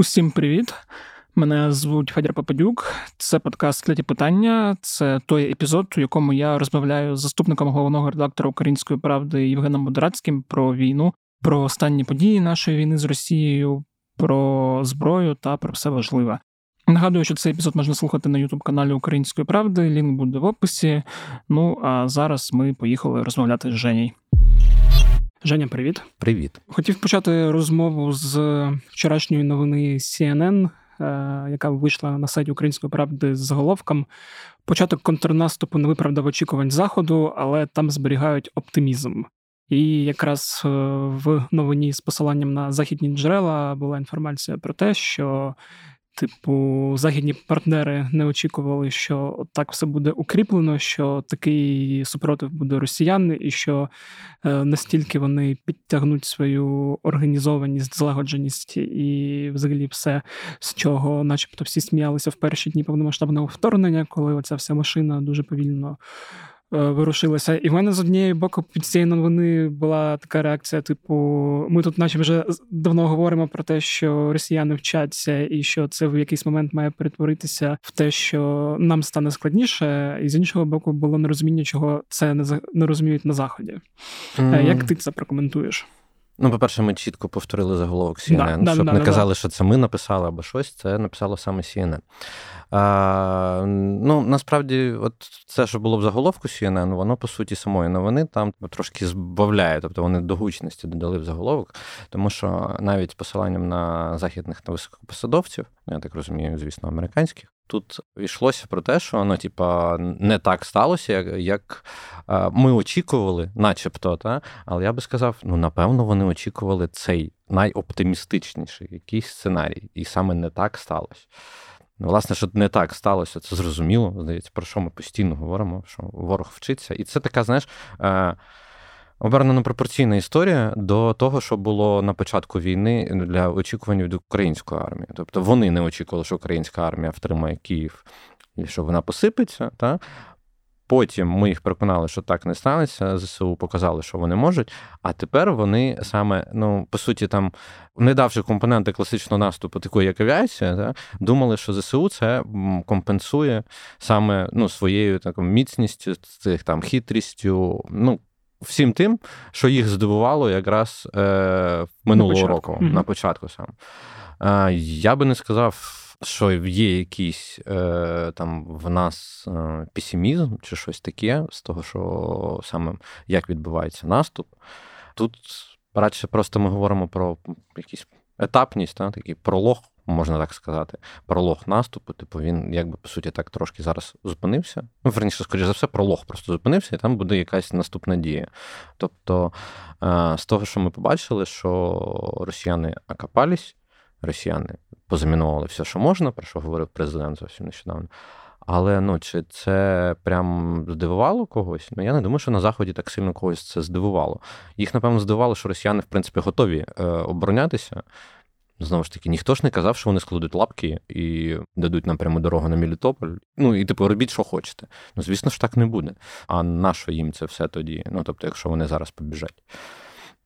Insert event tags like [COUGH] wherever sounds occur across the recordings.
Усім привіт! Мене звуть Федір Попадюк. Це подкаст «Кляті питання. Це той епізод, у якому я розмовляю з заступником головного редактора Української правди Євгеном Мудрацьким про війну, про останні події нашої війни з Росією, про зброю та про все важливе. Нагадую, що цей епізод можна слухати на youtube каналі Української правди. Лінк буде в описі. Ну а зараз ми поїхали розмовляти з Женєю. Женя, привіт. Привіт. Хотів почати розмову з вчорашньої новини CNN, е, яка вийшла на сайті Української правди з заголовком. Початок контрнаступу не виправдав очікувань заходу, але там зберігають оптимізм. І якраз е, в новині з посиланням на західні джерела була інформація про те, що Типу, західні партнери не очікували, що так все буде укріплено, що такий супротив буде росіян, і що е, настільки вони підтягнуть свою організованість, злагодженість і взагалі все, з чого, начебто, всі сміялися в перші дні повномасштабного вторгнення, коли оця вся машина дуже повільно вирушилася. І в мене з однієї боку під цієї новини була така реакція: типу, ми тут, наче вже давно говоримо про те, що росіяни вчаться, і що це в якийсь момент має перетворитися в те, що нам стане складніше, і з іншого боку, було нерозуміння, чого це не розуміють на заході. Mm. Як ти це прокоментуєш? Ну, по-перше, ми чітко повторили заголовок CNN, да, щоб да, не да, казали, що це ми написали або щось, це написало саме CNN. А, Ну, насправді, от це, що було в заголовку CNN, воно по суті самої новини там трошки збавляє, тобто вони до гучності додали в заголовок, тому що навіть з посиланням на західних та високопосадовців, я так розумію, звісно, американських. Тут йшлося про те, що ну, типа, не так сталося, як як ми очікували, начебто, та? але я би сказав, ну напевно, вони очікували цей найоптимістичніший якийсь сценарій, і саме не так сталося. Ну, власне, що не так сталося, це зрозуміло. Здається, про що ми постійно говоримо, що ворог вчиться. І це така, знаєш, е, обернено пропорційна історія до того, що було на початку війни для очікувань від української армії. Тобто вони не очікували, що українська армія втримає Київ і що вона посипеться. Та? Потім ми їх переконали, що так не станеться. ЗСУ показали, що вони можуть. А тепер вони саме, ну по суті, там не давши компоненти класичного наступу, такої як авіація, да, думали, що ЗСУ це компенсує саме ну, своєю такою міцністю, цих там хитрістю. ну, Всім тим, що їх здивувало якраз е, минулого на року, mm-hmm. на початку саме. Е, я би не сказав що є якийсь е, там в нас е, песимізм чи щось таке, з того, що саме як відбувається наступ. Тут радше просто ми говоримо про якісь етапність, та, такий пролог, можна так сказати, пролог наступу. Типу, він, якби по суті, так трошки зараз зупинився. Ну, верніше, скоріш за все, пролог просто зупинився, і там буде якась наступна дія. Тобто, е, з того, що ми побачили, що росіяни окопались, росіяни позамінували все, що можна, про що говорив президент зовсім нещодавно. Але ну, чи це прям здивувало когось? Ну я не думаю, що на Заході так сильно когось це здивувало. Їх, напевно, здивувало, що росіяни, в принципі, готові е, оборонятися. Знову ж таки, ніхто ж не казав, що вони складуть лапки і дадуть нам пряму дорогу на Мілітополь. Ну і типу, робіть, що хочете. Ну, звісно ж, так не буде. А на що їм це все тоді? Ну, тобто, якщо вони зараз побіжать.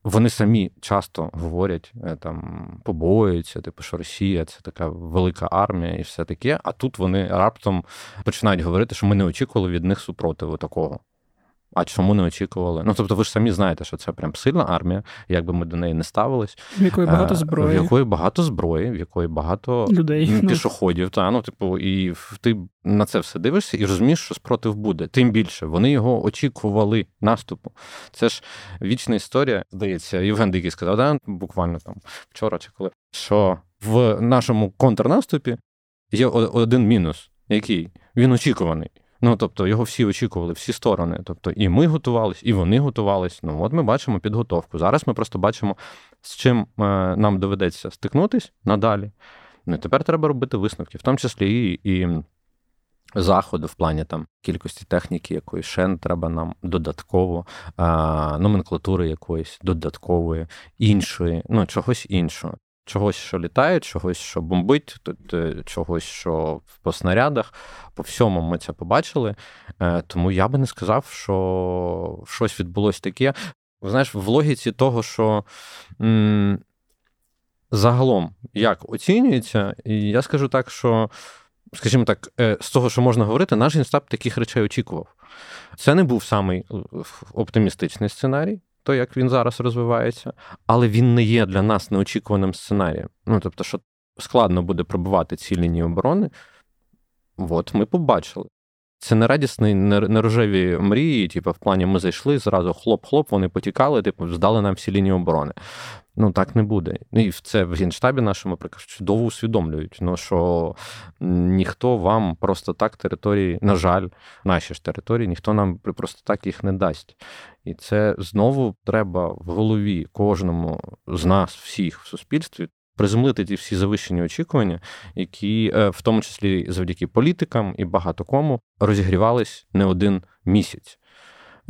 Вони самі часто говорять, е, там побоюються, типу, що Росія це така велика армія і все таке. А тут вони раптом починають говорити, що ми не очікували від них супротиву такого. А чому не очікували? Ну тобто, ви ж самі знаєте, що це прям сильна армія, як би ми до неї не ставились. В якої багато е, зброї, в якої багато зброї, в якої багато людей ну. пішоходів. Та ну, типу, і ти на це все дивишся і розумієш, що спротив буде. Тим більше вони його очікували наступу. Це ж вічна історія. Здається, Євген Дикий сказав, да, буквально там вчора чи коли, що в нашому контрнаступі є один мінус, який він очікуваний. Ну, тобто, його всі очікували, всі сторони. Тобто, і ми готувалися, і вони готувались. Ну, от ми бачимо підготовку. Зараз ми просто бачимо, з чим е, нам доведеться стикнутись надалі. Ну, і тепер треба робити висновки, в тому числі і. і Заходу в плані там кількості техніки, якоїсь шен треба нам додатково, а, номенклатури якоїсь додаткової, іншої, ну чогось іншого чогось, що літає, чогось, що бомбить, е, чогось, що по снарядах. По всьому ми це побачили. Е, тому я би не сказав, що щось відбулося таке. Знаєш, в логіці того, що. загалом як оцінюється, і я скажу так, що, скажімо так, е, з того, що можна говорити, наш генштаб таких речей очікував. Це не був самий оптимістичний сценарій, то як він зараз розвивається, але він не є для нас неочікуваним сценарієм. Ну тобто, що складно буде пробивати ці лінії оборони. От ми побачили. Це не радісні, не рожеві мрії, типу, в плані ми зайшли, зразу хлоп-хлоп, вони потікали, типу, здали нам всі лінії оборони. Ну так не буде. І це в генштабі нашому чудово усвідомлюють. Ну що ніхто вам просто так території, на жаль, наші ж території, ніхто нам просто так їх не дасть. І це знову треба в голові кожному з нас, всіх в суспільстві, приземлити ті всі завищені очікування, які е, в тому числі завдяки політикам і багато кому розігрівались не один місяць.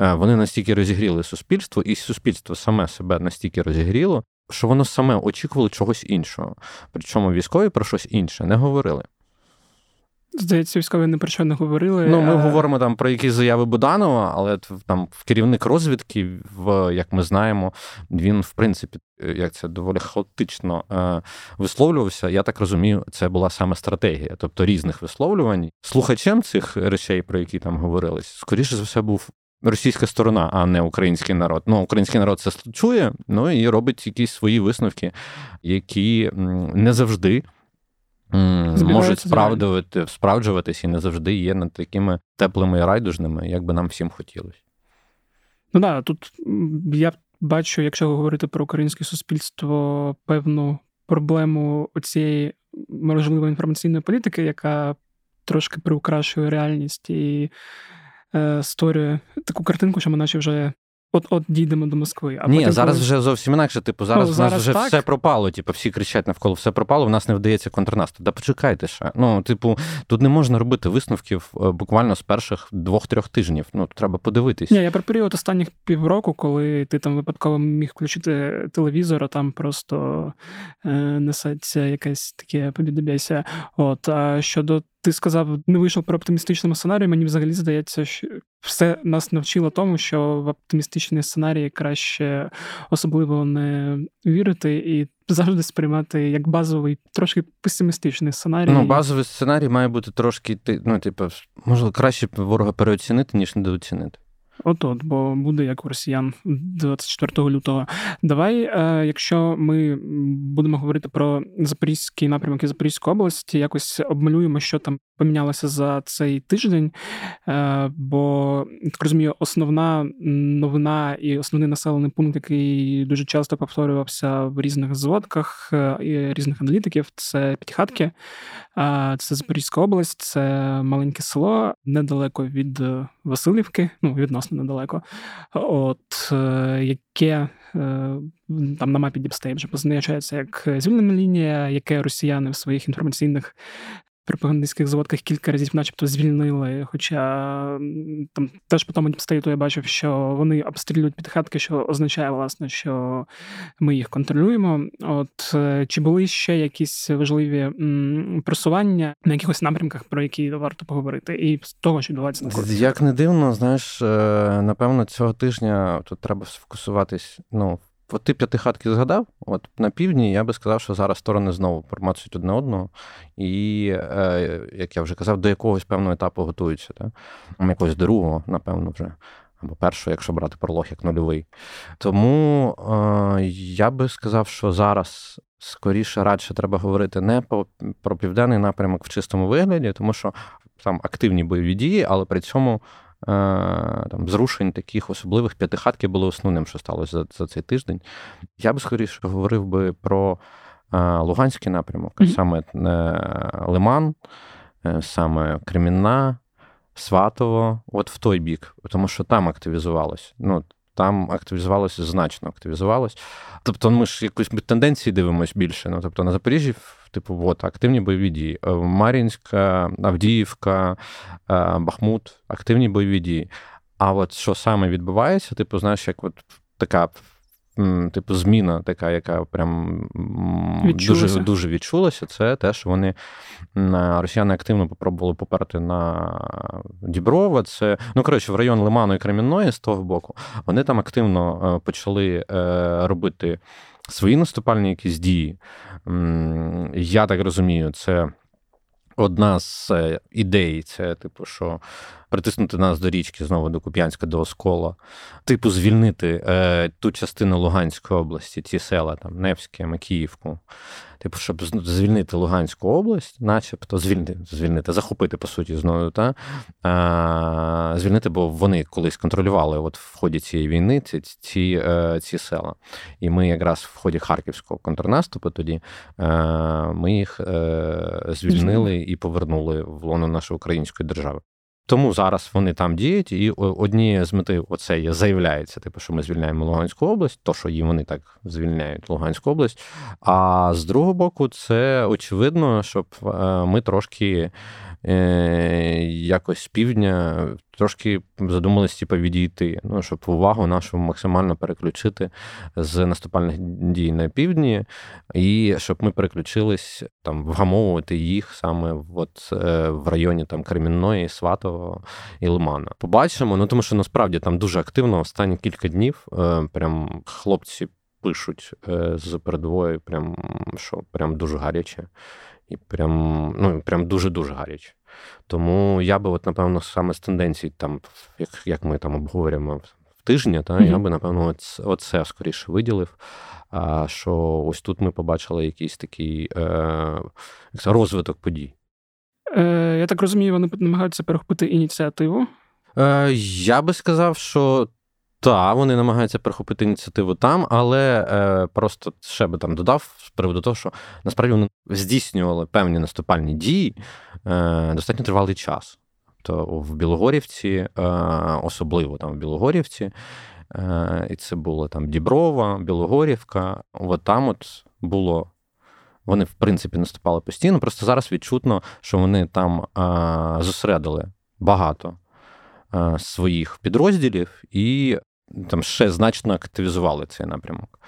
Е, вони настільки розігріли суспільство, і суспільство саме себе настільки розігріло, що воно саме очікувало чогось іншого. Причому військові про щось інше не говорили. Здається, військові не про що не говорили. Ну, ми а... говоримо там про якісь заяви Буданова, але там керівник розвідки, в як ми знаємо, він в принципі як це доволі хаотично е, висловлювався. Я так розумію, це була саме стратегія, тобто різних висловлювань. Слухачем цих речей, про які там говорились, скоріше за все, був. Російська сторона, а не український народ. Ну, український народ це чує, ну і робить якісь свої висновки, які не завжди можуть справдувати, справджуватись і не завжди є над такими теплими і райдужними, як би нам всім хотілося. Ну да, тут я бачу, якщо говорити про українське суспільство, певну проблему цієї можливо інформаційної політики, яка трошки приукрашує реальність і е, створює таку картинку, що ми наче вже От от дійдемо до Москви. А Ні, потім, зараз коли... вже зовсім інакше. Типу, зараз ну, в нас вже так. все пропало. Типу, всі кричать навколо все пропало. В нас не вдається контрнаступ. Да почекайте ще. Ну, типу, тут не можна робити висновків е, буквально з перших двох-трьох тижнів. Ну, треба подивитись. Ні, я про період останніх півроку, коли ти там випадково міг включити телевізор, а там просто е, несеться якесь таке побідобяйся. От а щодо ти сказав, не вийшов про оптимістичному сценарію. Мені взагалі здається, що все нас навчило тому, що в оптимістичні сценарії краще особливо не вірити і завжди сприймати як базовий, трошки песимістичний сценарій. Ну, базовий сценарій має бути трошки, ну, типу, можливо, краще ворога переоцінити, ніж недооцінити. От от, бо буде як у росіян 24 лютого. Давай, е, якщо ми будемо говорити про запорізький напрямок і Запорізьку область, якось обмалюємо, що там помінялося за цей тиждень. Е, бо так розумію, основна новина і основний населений пункт, який дуже часто повторювався в різних зводках е, і різних аналітиків, це П'ятихатки. Це Запорізька область, це маленьке село недалеко від Васильівки, ну відносно недалеко. От е, яке е, там на мапі Діпстей вже позначається як звільнена лінія, яке росіяни в своїх інформаційних пропагандистських заводках кілька разів, начебто, звільнили. Хоча там теж по тому стейту я бачив, що вони обстрілюють підхатки, що означає, власне, що ми їх контролюємо. От е, чи були ще якісь важливі просування на якихось напрямках, про які варто поговорити, і з того, що відбувається на курсі? Як не дивно, знаєш, е, напевно, цього тижня тут треба сфокусуватись. ну, От ти п'ятихатки згадав, от на півдні я би сказав, що зараз сторони знову промацують одне одного, і, е, як я вже казав, до якогось певного етапу готуються. Так? Якогось другого, напевно, вже. Або першого, якщо брати пролог як нульовий. Тому е, я би сказав, що зараз скоріше радше треба говорити не по, про південний напрямок в чистому вигляді, тому що там активні бойові дії, але при цьому там, зрушень таких особливих п'ятихатки було основним, що сталося за, за цей тиждень. Я би скоріше говорив би про е, Луганський напрямок, mm-hmm. саме е, Лиман, саме Кремінна, Сватово, от в той бік, тому що там активізувалось. Ну, там активізувалося значно активізувалось. Тобто, ми ж якось тенденції дивимося більше. Ну, тобто на Запоріжжі, типу, от, активні бойові дії. Е, Мар'їнська, Авдіївка, е, Бахмут, активні бойові дії. А от що саме відбувається, типу, знаєш, як от така типу, зміна, така, яка прям відчулася. дуже дуже відчулася, це те, що вони росіяни активно попробували поперти на Діброва. Це, ну коротше, в район Лиману і Кремінної з того боку, вони там активно е, почали робити. Свої наступальні якісь дії. Я так розумію, це. Одна з е, ідей це, типу, що притиснути нас до річки знову до Куп'янська, до Оскола, типу, звільнити е, ту частину Луганської області, ці села, там Невське, Макіївку, типу, щоб звільнити Луганську область, начебто звільнити, звільнити, захопити, по суті, знову, та, а, звільнити, бо вони колись контролювали от в ході цієї війни ці ці, е, ці села. І ми якраз в ході харківського контрнаступу тоді е, ми їх е, звільнили і повернули в лоно нашої української держави. Тому зараз вони там діють, і однією з мети оце є заявляється, типу, що ми звільняємо Луганську область, то що їм вони так звільняють Луганську область. А з другого боку, це очевидно, щоб е, ми трошки якось з півдня трошки задумались типу, відійти, ну, щоб увагу нашу максимально переключити з наступальних дій на півдні, і щоб ми переключились там вгамовувати їх саме от, е, в районі там Кремінної, Сватового і Лимана. Побачимо, ну тому що насправді там дуже активно останні кілька днів е, прям хлопці пишуть з передової, прям що прям дуже гаряче і прям ну, прям дуже-дуже гаряче. Тому я би, от, напевно, саме з тенденцій, там, як як ми там обговорюємо в тижні, та, mm-hmm. я би, напевно, от, от це скоріше виділив. А, Що ось тут ми побачили якийсь такий е, розвиток подій. Е, Я так розумію, вони намагаються перехопити ініціативу. Е, Я би сказав, що так, вони намагаються перехопити ініціативу там, але е, просто ще би там додав з приводу того, що насправді вони здійснювали певні наступальні дії е, достатньо тривалий час. То в Білогорівці, е, особливо там в Білогорівці, е, і це було там Діброва, Білогорівка. От там от було. Вони, в принципі, наступали постійно. Просто зараз відчутно, що вони там е, зосередили багато е, своїх підрозділів і там ще значно активізували цей напрямок.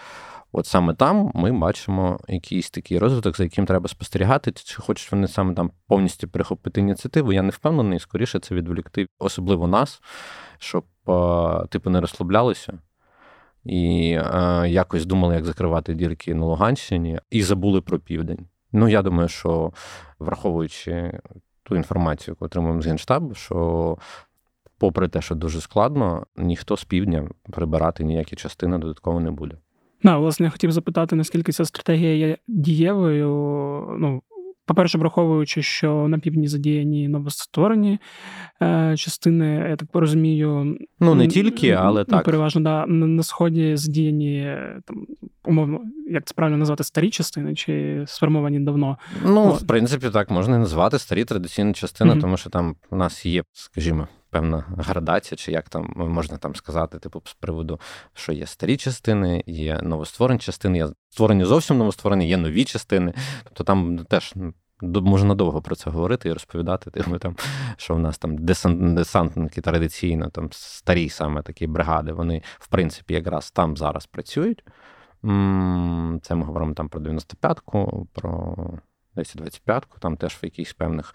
От саме там ми бачимо якийсь такий розвиток, за яким треба спостерігати. Чи хочуть вони саме там повністю перехопити ініціативу? Я не впевнений, скоріше це відволікти, особливо нас, щоб типу не розслаблялися і якось думали, як закривати дірки на Луганщині, і забули про південь. Ну, я думаю, що враховуючи ту інформацію, яку отримуємо з Генштабу, що попри те, що дуже складно, ніхто з півдня прибирати ніякі частини додатково не буде. На, власне, я хотів запитати, наскільки ця стратегія є дієвою. Ну, по-перше, враховуючи, що на півдні задіяні новостворені е, частини, я так порозумію. Ну, не тільки, але ну, так. Переважно, да, на, на сході задіяні, там, умовно, як це правильно назвати, старі частини чи сформовані давно? Ну, О. в принципі, так, можна і назвати старі традиційні частини, mm-hmm. тому що там у нас є, скажімо, певна градація, чи як там можна там сказати, типу, з приводу, що є старі частини, є новостворені частини, є створені зовсім новостворені, є нові частини. Тобто там теж. Можна довго про це говорити і розповідати, типу, там, що в нас там десантники традиційно, там старі саме такі бригади, вони, в принципі, якраз там зараз працюють. Це ми говоримо там про 95-ку, про 1025-ку, там теж в якихось певних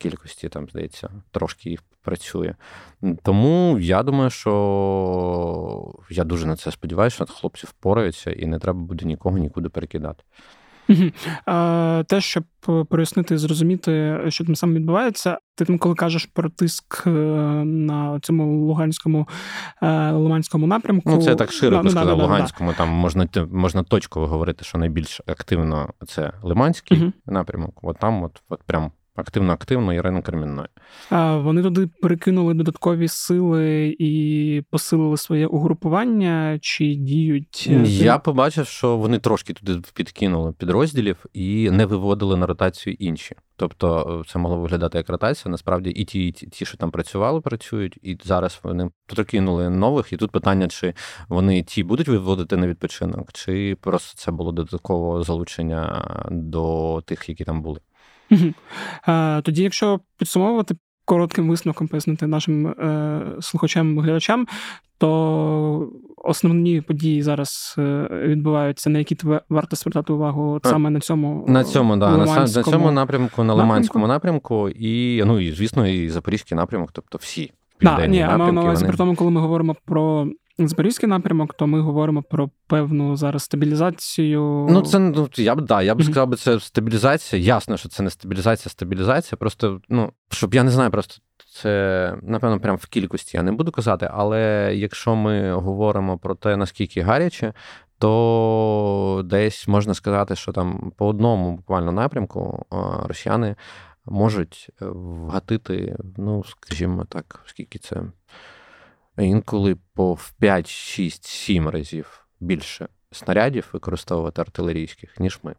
кількості, там, здається, трошки їх працює. Тому я думаю, що я дуже на це сподіваюся, що хлопці впораються і не треба буде нікого нікуди перекидати. Те, щоб пояснити і зрозуміти, що там саме відбувається, ти там, коли кажеш про тиск е, на цьому Луганському е, Лиманському напрямку. Ну, це я так широко да, сказав. Да, Луганському да, там можна можна точково говорити, що найбільш активно це Лиманський напрямок. От там, от, от прям Активно-активно Ірина Кремінної. А вони туди перекинули додаткові сили і посилили своє угрупування чи діють? Е, Я побачив, що вони трошки туди підкинули підрозділів і не виводили на ротацію інші. Тобто е, це могло виглядати як ротація. Насправді і ті, і ті, що там працювали, працюють, і зараз вони прикинули нових. І тут питання, чи вони ті будуть виводити на відпочинок, чи просто це було додаткове залучення до тих, які там були. Тоді, якщо підсумовувати коротким висновком, пояснити нашим е, слухачам глядачам, то основні події зараз е, відбуваються, на які варто звертати увагу саме на цьому на цьому, да, на, на цьому напрямку, на Лиманському напрямку, і ну і звісно, і Запорізький напрямок, тобто всі. Да, ні, напрямки, а вони... при тому, коли ми говоримо про Запорізький напрямок, то ми говоримо про певну зараз стабілізацію. Ну, це ну, я б да, я б сказав, би, це стабілізація. Ясно, що це не стабілізація, стабілізація. Просто, ну, щоб я не знаю, просто це, напевно, прям в кількості я не буду казати, але якщо ми говоримо про те, наскільки гаряче, то десь можна сказати, що там по одному буквально напрямку росіяни можуть е, вгатити, ну, скажімо так, скільки це інколи по в 5, 6, 7 разів більше снарядів використовувати артилерійських, ніж ми.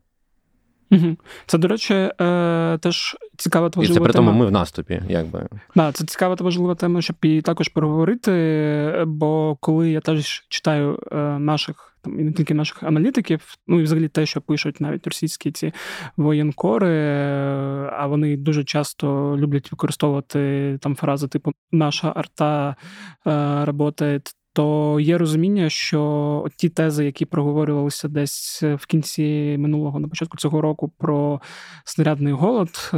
Це, до речі, е, теж цікава та важлива І це при тому ми в наступі, якби. Да, це цікава та важлива тема, щоб її також проговорити. Бо коли я теж читаю е, наших там і не тільки наших аналітиків, ну і взагалі те, що пишуть навіть російські ці воєнкори, е, а вони дуже часто люблять використовувати там фрази типу наша арта працює то є розуміння, що ті тези, які проговорювалися десь в кінці минулого на початку цього року про снарядний голод, е,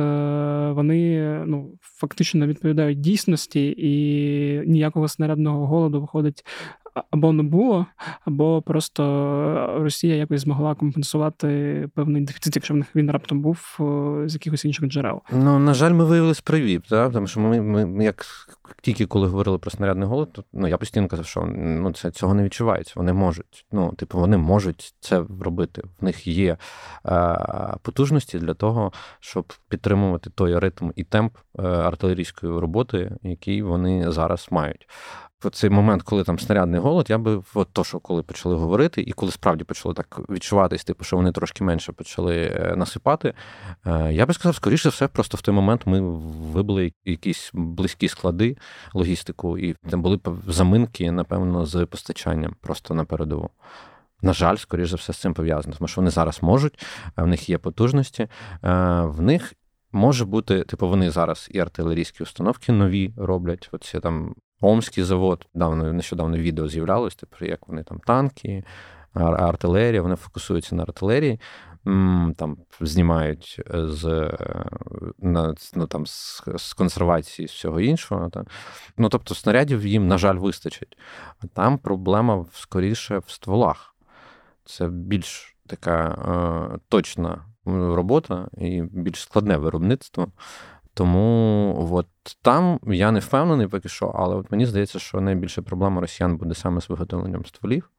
вони ну фактично відповідають дійсності, і ніякого снарядного голоду виходить або не було, або просто Росія якось змогла компенсувати певний дефіцит, якщо він раптом був з якихось інших джерел. Ну на жаль, ми виявилися праві, так? тому що ми, ми як тільки коли говорили про снарядний голод, то ну я постійно казав, що ну це цього не відчувається. Вони можуть. Ну, типу, вони можуть це робити. В них є е, потужності для того, щоб підтримувати той ритм і темп е, артилерійської роботи, який вони зараз мають в цей момент, коли там снарядний голод, я би от то, що коли почали говорити, і коли справді почало так відчуватись, типу, що вони трошки менше почали е, насипати, е, я би сказав, скоріше все, просто в той момент ми вибили якісь близькі склади, логістику, і там були заминки, напевно, з постачанням просто на передову. На жаль, скоріше за все, з цим пов'язано, тому що вони зараз можуть, в них є потужності, в них. Може бути, типу, вони зараз і артилерійські установки нові роблять. Оці там Омський завод, давно нещодавно відео з'являлось, типу, як вони там танки, артилерія, вони фокусуються на артилерії, там знімають е, з на, ну, там, з, з консервації з всього іншого. Та. Ну, Тобто, снарядів їм, на жаль, вистачить. А там проблема скоріше в стволах. Це більш така е, точна робота і більш складне виробництво. Тому от там я не впевнений поки що, але от мені здається, що найбільша проблема росіян буде саме з виготовленням стволів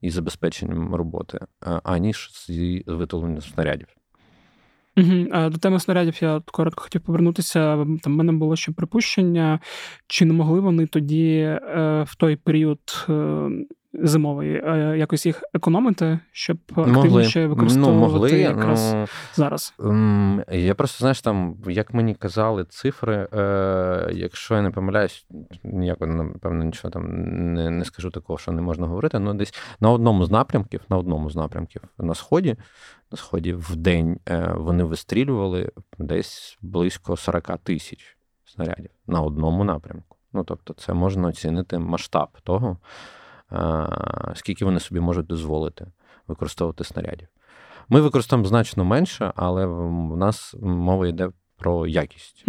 і забезпеченням роботи, аніж з виготовленням снарядів. До теми снарядів я коротко хотів повернутися. Там в мене було ще припущення, чи не могли вони тоді е, в той період зимовий, е, якось їх економити, щоб активніше ну, використовувати ну, могли, якраз ну, зараз. Я просто знаєш, там, як мені казали, цифри, е, якщо я не помиляюсь, ніяко, напевно, нічого там не не скажу такого, що не можна говорити, але десь на одному з напрямків, на одному з напрямків на сході, на сході в день е, вони вистрілювали десь близько 40 тисяч снарядів на одному напрямку. Ну тобто, це можна оцінити масштаб того скільки вони собі можуть дозволити використовувати снарядів. Ми використовуємо значно менше, але в нас мова йде про якість.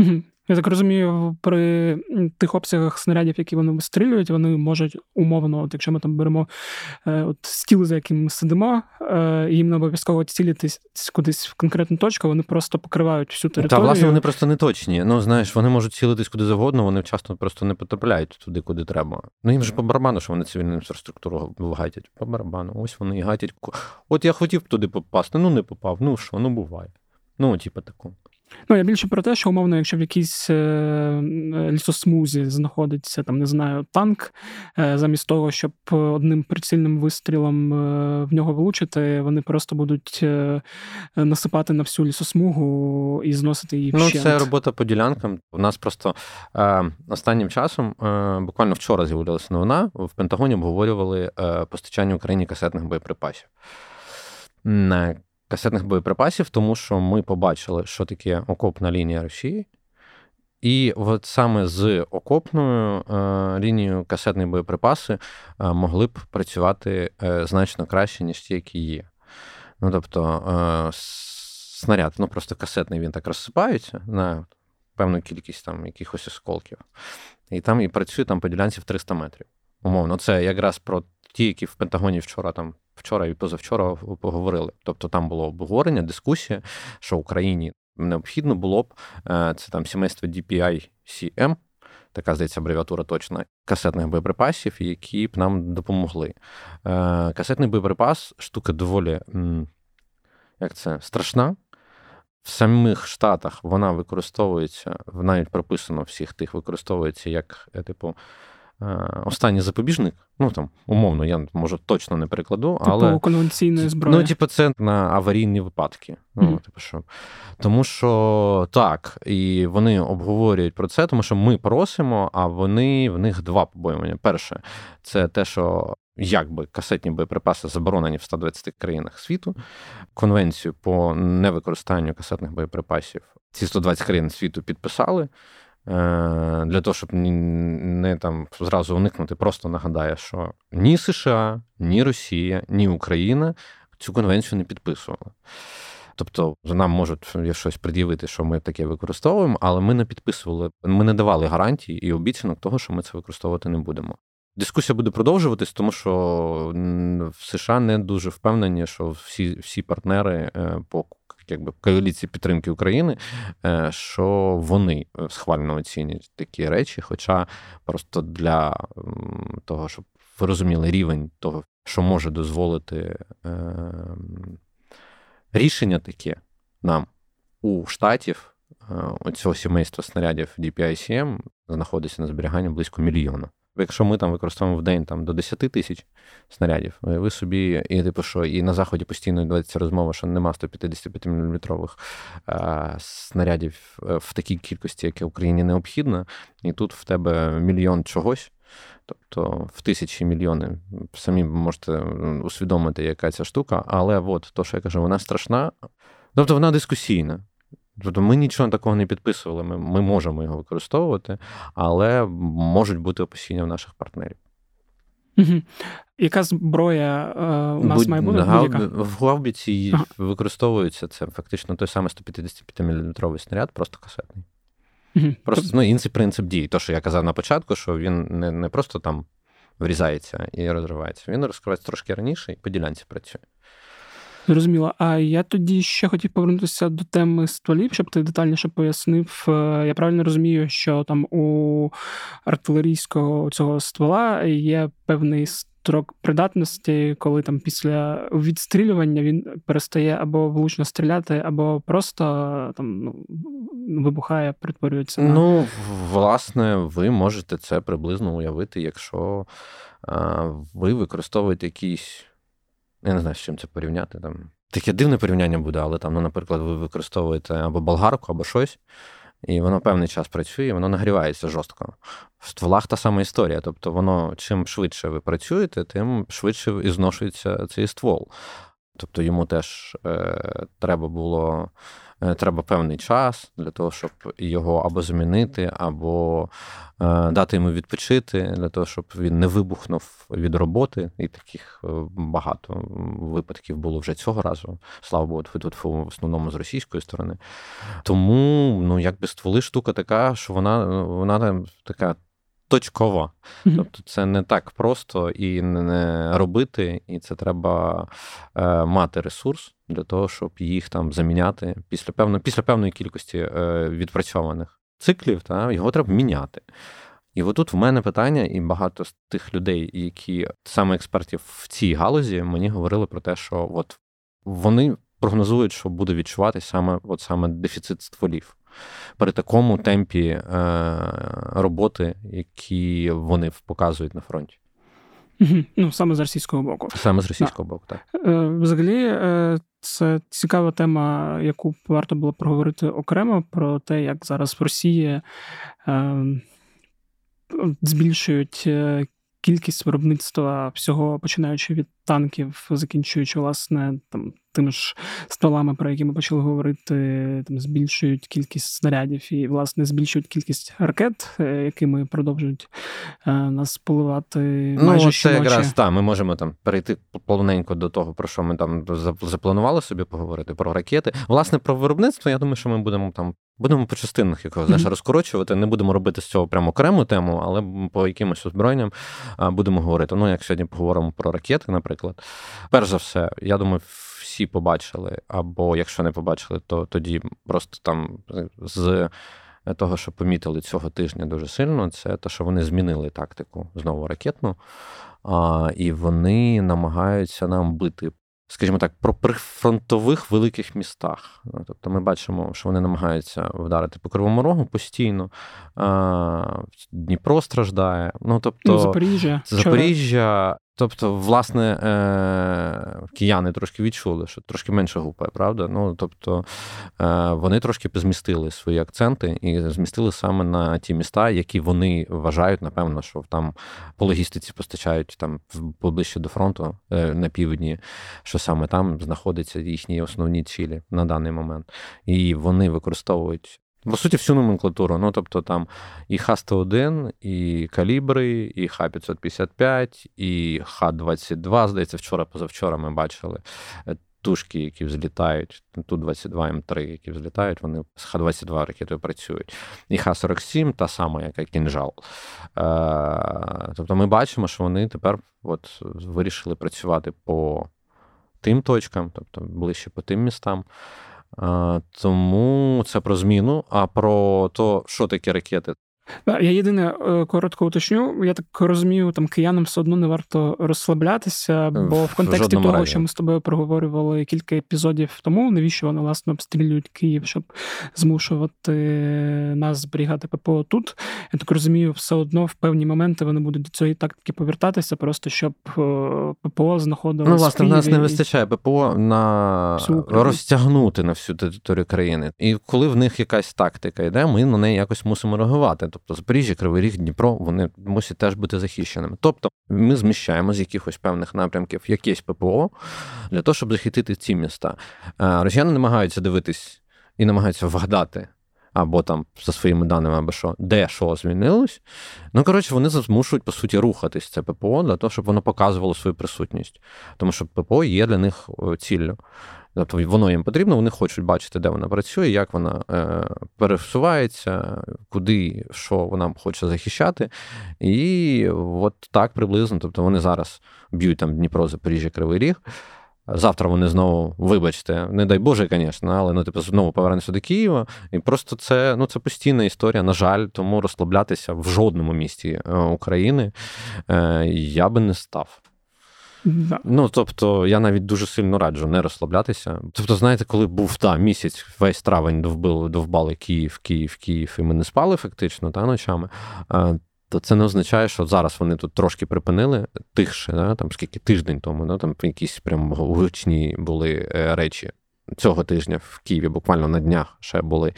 Я так розумію, при тих обсягах снарядів, які вони вистрілюють, вони можуть умовно, от якщо ми там беремо е, от стіл, за яким ми сидимо, е, їм не обов'язково цілитись кудись в конкретну точку, вони просто покривають всю територію. Та, власне, вони просто не точні. Ну, знаєш, вони можуть цілитись куди завгодно, вони часто просто не потрапляють туди, куди треба. Ну їм же по барабану, що вони цивільну інфраструктуру гатять. По барабану. Ось вони і гатять. От я хотів туди попасти, ну не попав. Ну що, ну буває. Ну, типу, таку. Ну, я більше про те, що умовно, якщо в якійсь е, лісосмузі знаходиться там, не знаю, танк, е, замість того, щоб одним прицільним вистрілом е, в нього влучити, вони просто будуть насипати на всю лісосмугу і зносити її. Ну, це робота по ділянкам. У нас просто е, останнім часом, е, буквально вчора з'явилася новина, в Пентагоні обговорювали е, постачання Україні касетних боєприпасів касетних боєприпасів, тому що ми побачили, що таке окопна лінія Росії. І от саме з окопною е, лінією касетні боєприпаси е, могли б працювати е, значно краще, ніж ті, які є. Ну, тобто, е, снаряд, ну просто касетний він так розсипається на певну кількість там якихось осколків. І там і працює там по ділянці в 300 метрів. Умовно, це якраз про ті, які в Пентагоні вчора там. Вчора і позавчора поговорили. Тобто там було обговорення, дискусія, що Україні необхідно було б е, це там сімейство DPI-CM, така здається абревіатура точна, касетних боєприпасів, які б нам допомогли. Е, касетний боєприпас штука доволі як це, страшна. В самих Штатах вона використовується, навіть прописано всіх тих, використовується як, е, типу, останній запобіжник. Ну там, умовно, я може точно не перекладу, типу але конвенційної зброї. Ну, типу, це на аварійні випадки. Ну, mm-hmm. типу, що. Тому що так, і вони обговорюють про це, тому що ми просимо, а вони в них два побоювання. Перше, це те, що. Якби касетні боєприпаси заборонені в 120 країнах світу, конвенцію по невикористанню касетних боєприпасів ці 120 країн світу підписали. Е, для того, щоб не там зразу уникнути, просто нагадає, що ні США, ні Росія, ні Україна цю конвенцію не підписували. Тобто нам можуть щось пред'явити, що ми таке використовуємо, але ми не підписували, ми не давали гарантій і обіцянок того, що ми це використовувати не будемо. Дискусія буде продовжуватись, тому що в США не дуже впевнені, що всі всі партнери е, по якби коаліції підтримки України, е, що вони е, схвально оцінюють такі речі. Хоча просто для того, щоб ви розуміли рівень того, що може дозволити рішення таке нам у штатів оцього сімейства снарядів DPICM знаходиться на зберіганні близько мільйона. Якщо ми там використовуємо в день там, до 10 тисяч снарядів, ви собі, і типу, що і на заході постійно йдеться розмова, що нема 155 мм снарядів е, в такій кількості, яке Україні необхідно, і тут в тебе мільйон чогось. Тобто в тисячі мільйони самі можете усвідомити, яка ця штука, але от то, що я кажу, вона страшна, тобто вона дискусійна. Тобто ми нічого такого не підписували. Ми ми можемо його використовувати, але можуть бути опасіння в наших партнерів. Угу. Яка зброя е, у нас Будь, має бути? Гауб... В Гаубіці ага. використовується це фактично той самий 155-мм снаряд, просто касетний. Угу. Просто ну, інший принцип дії. То, що я казав на початку, що він не не просто там врізається і розривається, він розкривається трошки раніше і по ділянці працює. Зрозуміло. А я тоді ще хотів повернутися до теми стволів, щоб ти детальніше пояснив. Е, я правильно розумію, що там у артилерійського цього ствола є певний строк придатності, коли там після відстрілювання він перестає або влучно стріляти, або просто там ну, вибухає, перетворюється. на... Ну, власне, ви можете це приблизно уявити, якщо а, ви використовуєте якісь. Я не знаю, з чим це порівняти. Там. Таке дивне порівняння буде, але там, ну, наприклад, ви використовуєте або болгарку, або щось, і воно певний час працює, і воно нагрівається жорстко. В стволах та сама історія. Тобто, воно чим швидше ви працюєте, тим швидше і зношується цей ствол. Тобто йому теж е, треба було треба певний час для того, щоб його або замінити, або е, дати йому відпочити, для того, щоб він не вибухнув від роботи. І таких е, багато випадків було вже цього разу. Слава Богу, тут в основному з російської сторони. Тому, ну, якби стволи штука така, що вона, вона така точково. Тобто це не так просто і не робити, і це треба е, мати ресурс для того, щоб їх там заміняти після певно, після певної кількості е, відпрацьованих циклів, та, його треба міняти. І отут в мене питання, і багато з тих людей, які саме експертів в цій галузі, мені говорили про те, що от вони прогнозують, що буде відчувати саме от саме дефіцит стволів при такому темпі е, роботи, які вони показують на фронті. Ну, саме з російського боку. Саме з російського боку, так. Е, взагалі, е, це цікава тема, яку варто було проговорити окремо про те, як зараз в Росії збільшують кількість виробництва всього починаючи від танків, закінчуючи власне там тими ж стволами, про які ми почали говорити, там збільшують кількість снарядів і, власне, збільшують кількість ракет, е, якими продовжують е, нас поливати. Ну, майже це щоночі. якраз так, ми можемо там перейти полоненько до того, про що ми там запланували собі поговорити, про ракети. Власне, про виробництво, я думаю, що ми будемо там. Будемо по частинах якого знаєш, розкорочувати. Не будемо робити з цього прямо окрему тему, але по якимось озброєнням будемо говорити. Ну, як сьогодні поговоримо про ракети, наприклад. Перш за все, я думаю, всі побачили, або якщо не побачили, то тоді просто там з того, що помітили цього тижня дуже сильно, це те, що вони змінили тактику знову ракетну, і вони намагаються нам бити скажімо так, про прифронтових великих містах. Тобто ми бачимо, що вони намагаються вдарити по Кривому Рогу постійно. Дніпро страждає. Ну, тобто, ну, Запоріжжя. Запоріжжя. Тобто, власне, е, кияни трошки відчули, що трошки менше гупає, правда? Ну, тобто, е, вони трошки змістили свої акценти і змістили саме на ті міста, які вони вважають, напевно, що там по логістиці постачають там поближче до фронту е, на півдні, що саме там знаходяться їхні основні цілі на даний момент. І вони використовують по суті, всю номенклатуру. Ну, тобто там і Х-101, і калібри, і Х-555, і Х-22. Здається, вчора, позавчора ми бачили е, тушки, які взлітають, Ту-22М3, які взлітають, вони з Х-22 ракетою працюють. І Х-47, та сама, яка кінжал. Е, тобто ми бачимо, що вони тепер от вирішили працювати по тим точкам, тобто ближче по тим містам. Тому це про зміну. А про то, що таке ракети, я єдине е, коротко уточню. Я так розумію, там киянам все одно не варто розслаблятися, бо в контексті в того, раді. що ми з тобою проговорювали кілька епізодів тому, навіщо вони власне обстрілюють Київ, щоб змушувати нас зберігати ППО тут. Я так розумію, все одно в певні моменти вони будуть до цієї тактики повертатися, просто щоб е, ППО знаходилося. Ну, власне, в нас не вистачає ППО на розтягнути на всю територію країни. І коли в них якась тактика йде, ми на неї якось мусимо реагувати. Тобто Запоріжжя, Кривий Ріг, Дніпро, вони мусять теж бути захищеними. Тобто ми зміщаємо з якихось певних напрямків якесь ППО для того, щоб захистити ці міста. Росіяни намагаються дивитись і намагаються вгадати. Або там за своїми даними, або що, де що змінилось. Ну, коротше, вони змушують, по суті, рухатись це ППО для того, щоб воно показувало свою присутність. Тому що ППО є для них ціллю. Тобто воно їм потрібно, вони хочуть бачити, де вона працює, як вона е, пересувається, куди що вона хоче захищати. І от так приблизно. Тобто вони зараз б'ють там Дніпро, Запоріжжя, Кривий Ріг. Завтра вони знову, вибачте, не дай Боже, звісно, але ну, типу, знову повернуться до Києва. І просто це ну, це постійна історія, на жаль, тому розслаблятися в жодному місті е, України е, я би не став. Да. Ну, тобто, я навіть дуже сильно раджу не розслаблятися. Тобто, знаєте, коли був та, місяць, весь травень довбили, довбали Київ, Київ, Київ, і ми не спали фактично та, ночами. То це не означає, що зараз вони тут трошки припинили тихше, да, там скільки тиждень тому, да, там якісь прям гучні були е, речі цього тижня в Києві, буквально на днях ще були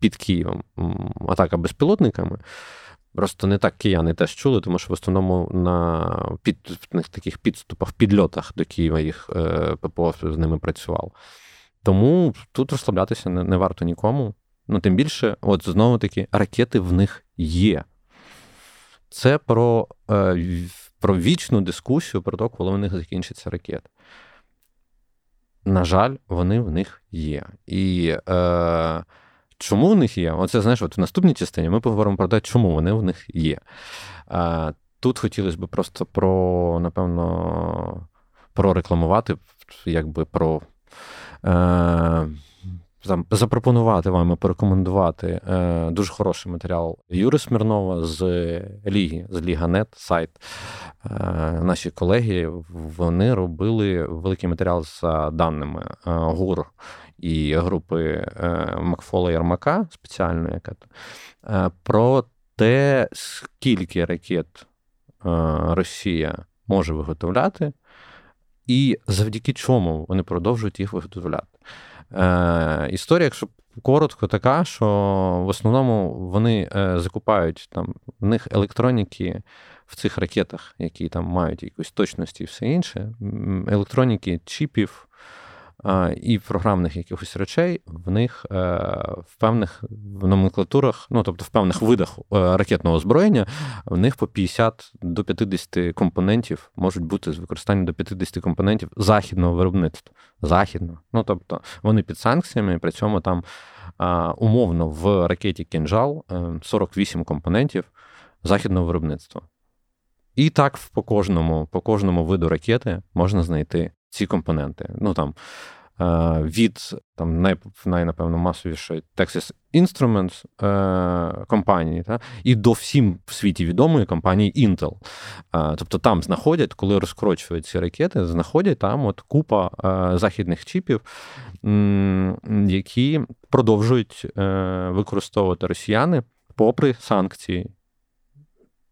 під Києвом атака безпілотниками. Просто не так кияни теж чули, тому що в основному на під, на таких підступах, підльотах до Києва їх е, ППО з ними працював. Тому тут розслаблятися не, не варто нікому. Ну, тим більше, от знову таки, ракети в них є. Це про е, про вічну дискусію про те, коли в них закінчаться ракети. На жаль, вони в них є. І е, Чому в них є? Оце знаєш, от в наступній частині ми поговоримо про те, чому вони в них є. Тут хотілося б просто про, напевно, прорекламувати, якби про. Е, Запропонувати вам і порекомендувати е, дуже хороший матеріал Юри Смірнова з Ліги, з Ліга.нет, сайт. Е, Наші колеги вони робили великий матеріал за даними е, ГУР і групи е, Макфола Ярмака, спеціальної, яка е, про те, скільки ракет е, Росія може виготовляти, і завдяки чому вони продовжують їх виготовляти. Історія, якщо коротко, така, що в основному вони закупають там в них електроніки в цих ракетах, які там мають якусь точності і все інше, електроніки, чіпів. І програмних якихось речей в них е, в певних номенклатурах, ну тобто в певних видах е, ракетного озброєння, в них по 50 до 50 компонентів можуть бути з використанням до 50 компонентів західного виробництва. Західного. Ну тобто вони під санкціями, при цьому там умовно в ракеті Кінжал 48 компонентів західного виробництва. І так по кожному по кожному виду ракети можна знайти ці компоненти. Ну там е, від там най, най, напевно, масовішої Texas Instruments е, компанії, та, і до всім в світі відомої компанії Intel. Е, тобто там знаходять, коли розкрочують ці ракети, знаходять там от купа західних чіпів, які продовжують використовувати росіяни попри санкції.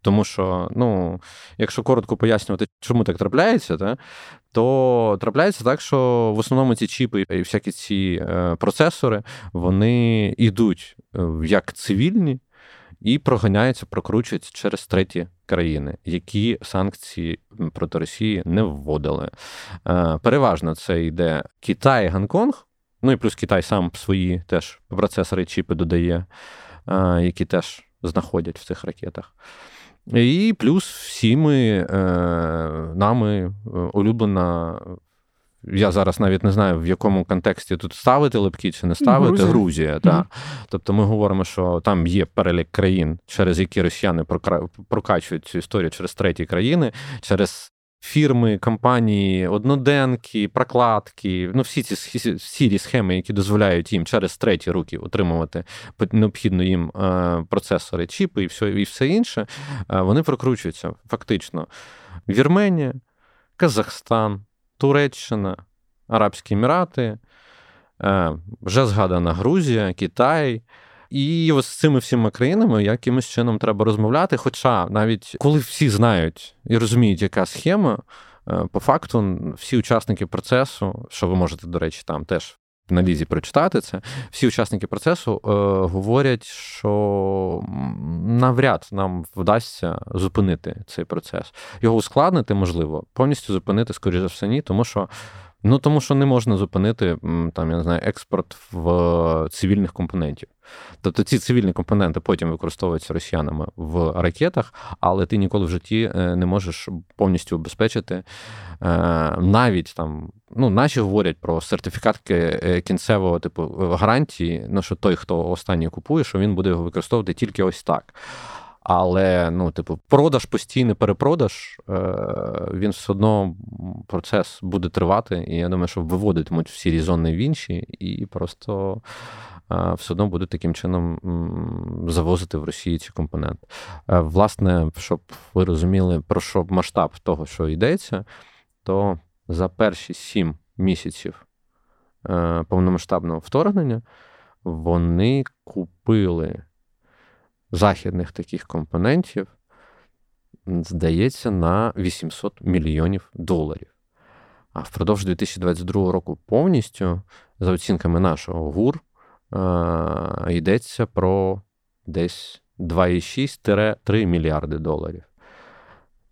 Тому що, ну, якщо коротко пояснювати, чому так трапляється, та, то трапляється так, що в основному ці чіпи і всякі ці е, процесори вони йдуть е, як цивільні і проганяються, прокручуються через треті країни, які санкції проти Росії не вводили. Е, переважно це йде Китай, Гонконг, ну і плюс Китай сам свої теж процесори чіпи додає, які теж знаходять в цих ракетах. І плюс всі ми е, нами е, улюблена. Я зараз навіть не знаю, в якому контексті тут ставити лепкі чи не ставити Грузія. Грузія та. Mm-hmm. Тобто ми говоримо, що там є перелік країн, через які росіяни прокачують цю історію через треті країни, через фірми, компанії, одноденки, прокладки, ну всі ці сірі схеми, які дозволяють їм через треті руки отримувати необхідно їм е, процесори, чіпи і все і все інше, е, вони прокручуються фактично. Вірменія, Казахстан, Туреччина, Арабські Емірати, е, вже згадана Грузія, Китай. І ось з цими всіма країнами якимось чином треба розмовляти. Хоча навіть коли всі знають і розуміють, яка схема, е, по факту всі учасники процесу, що ви можете, до речі, там теж на лізі прочитати це, всі учасники процесу е, говорять, що навряд нам вдасться зупинити цей процес. Його ускладнити можливо, повністю зупинити, скоріше за все, ні, тому що. Ну тому що не можна зупинити там, я не знаю, експорт в цивільних компонентів. Тобто ці цивільні компоненти потім використовуються росіянами в ракетах, але ти ніколи в житті е, не можеш повністю обезпечити е, навіть там. Ну, наші говорять про сертифікатки е, кінцевого типу гарантії, ну що той, хто останній купує, що він буде його використовувати тільки ось так. Але ну, типу, продаж постійний перепродаж, е, він все одно процес буде тривати. І я думаю, що виводитимуть всі різони в інші, і просто е, все одно будуть таким чином завозити в Росію ці компоненти. Е, власне, щоб ви розуміли, про що масштаб того, що йдеться, то за перші сім місяців повномасштабного вторгнення вони купили західних таких компонентів, здається, на 800 мільйонів доларів. А впродовж 2022 року повністю, за оцінками нашого ГУР, йдеться про десь 2,6-3 мільярди доларів.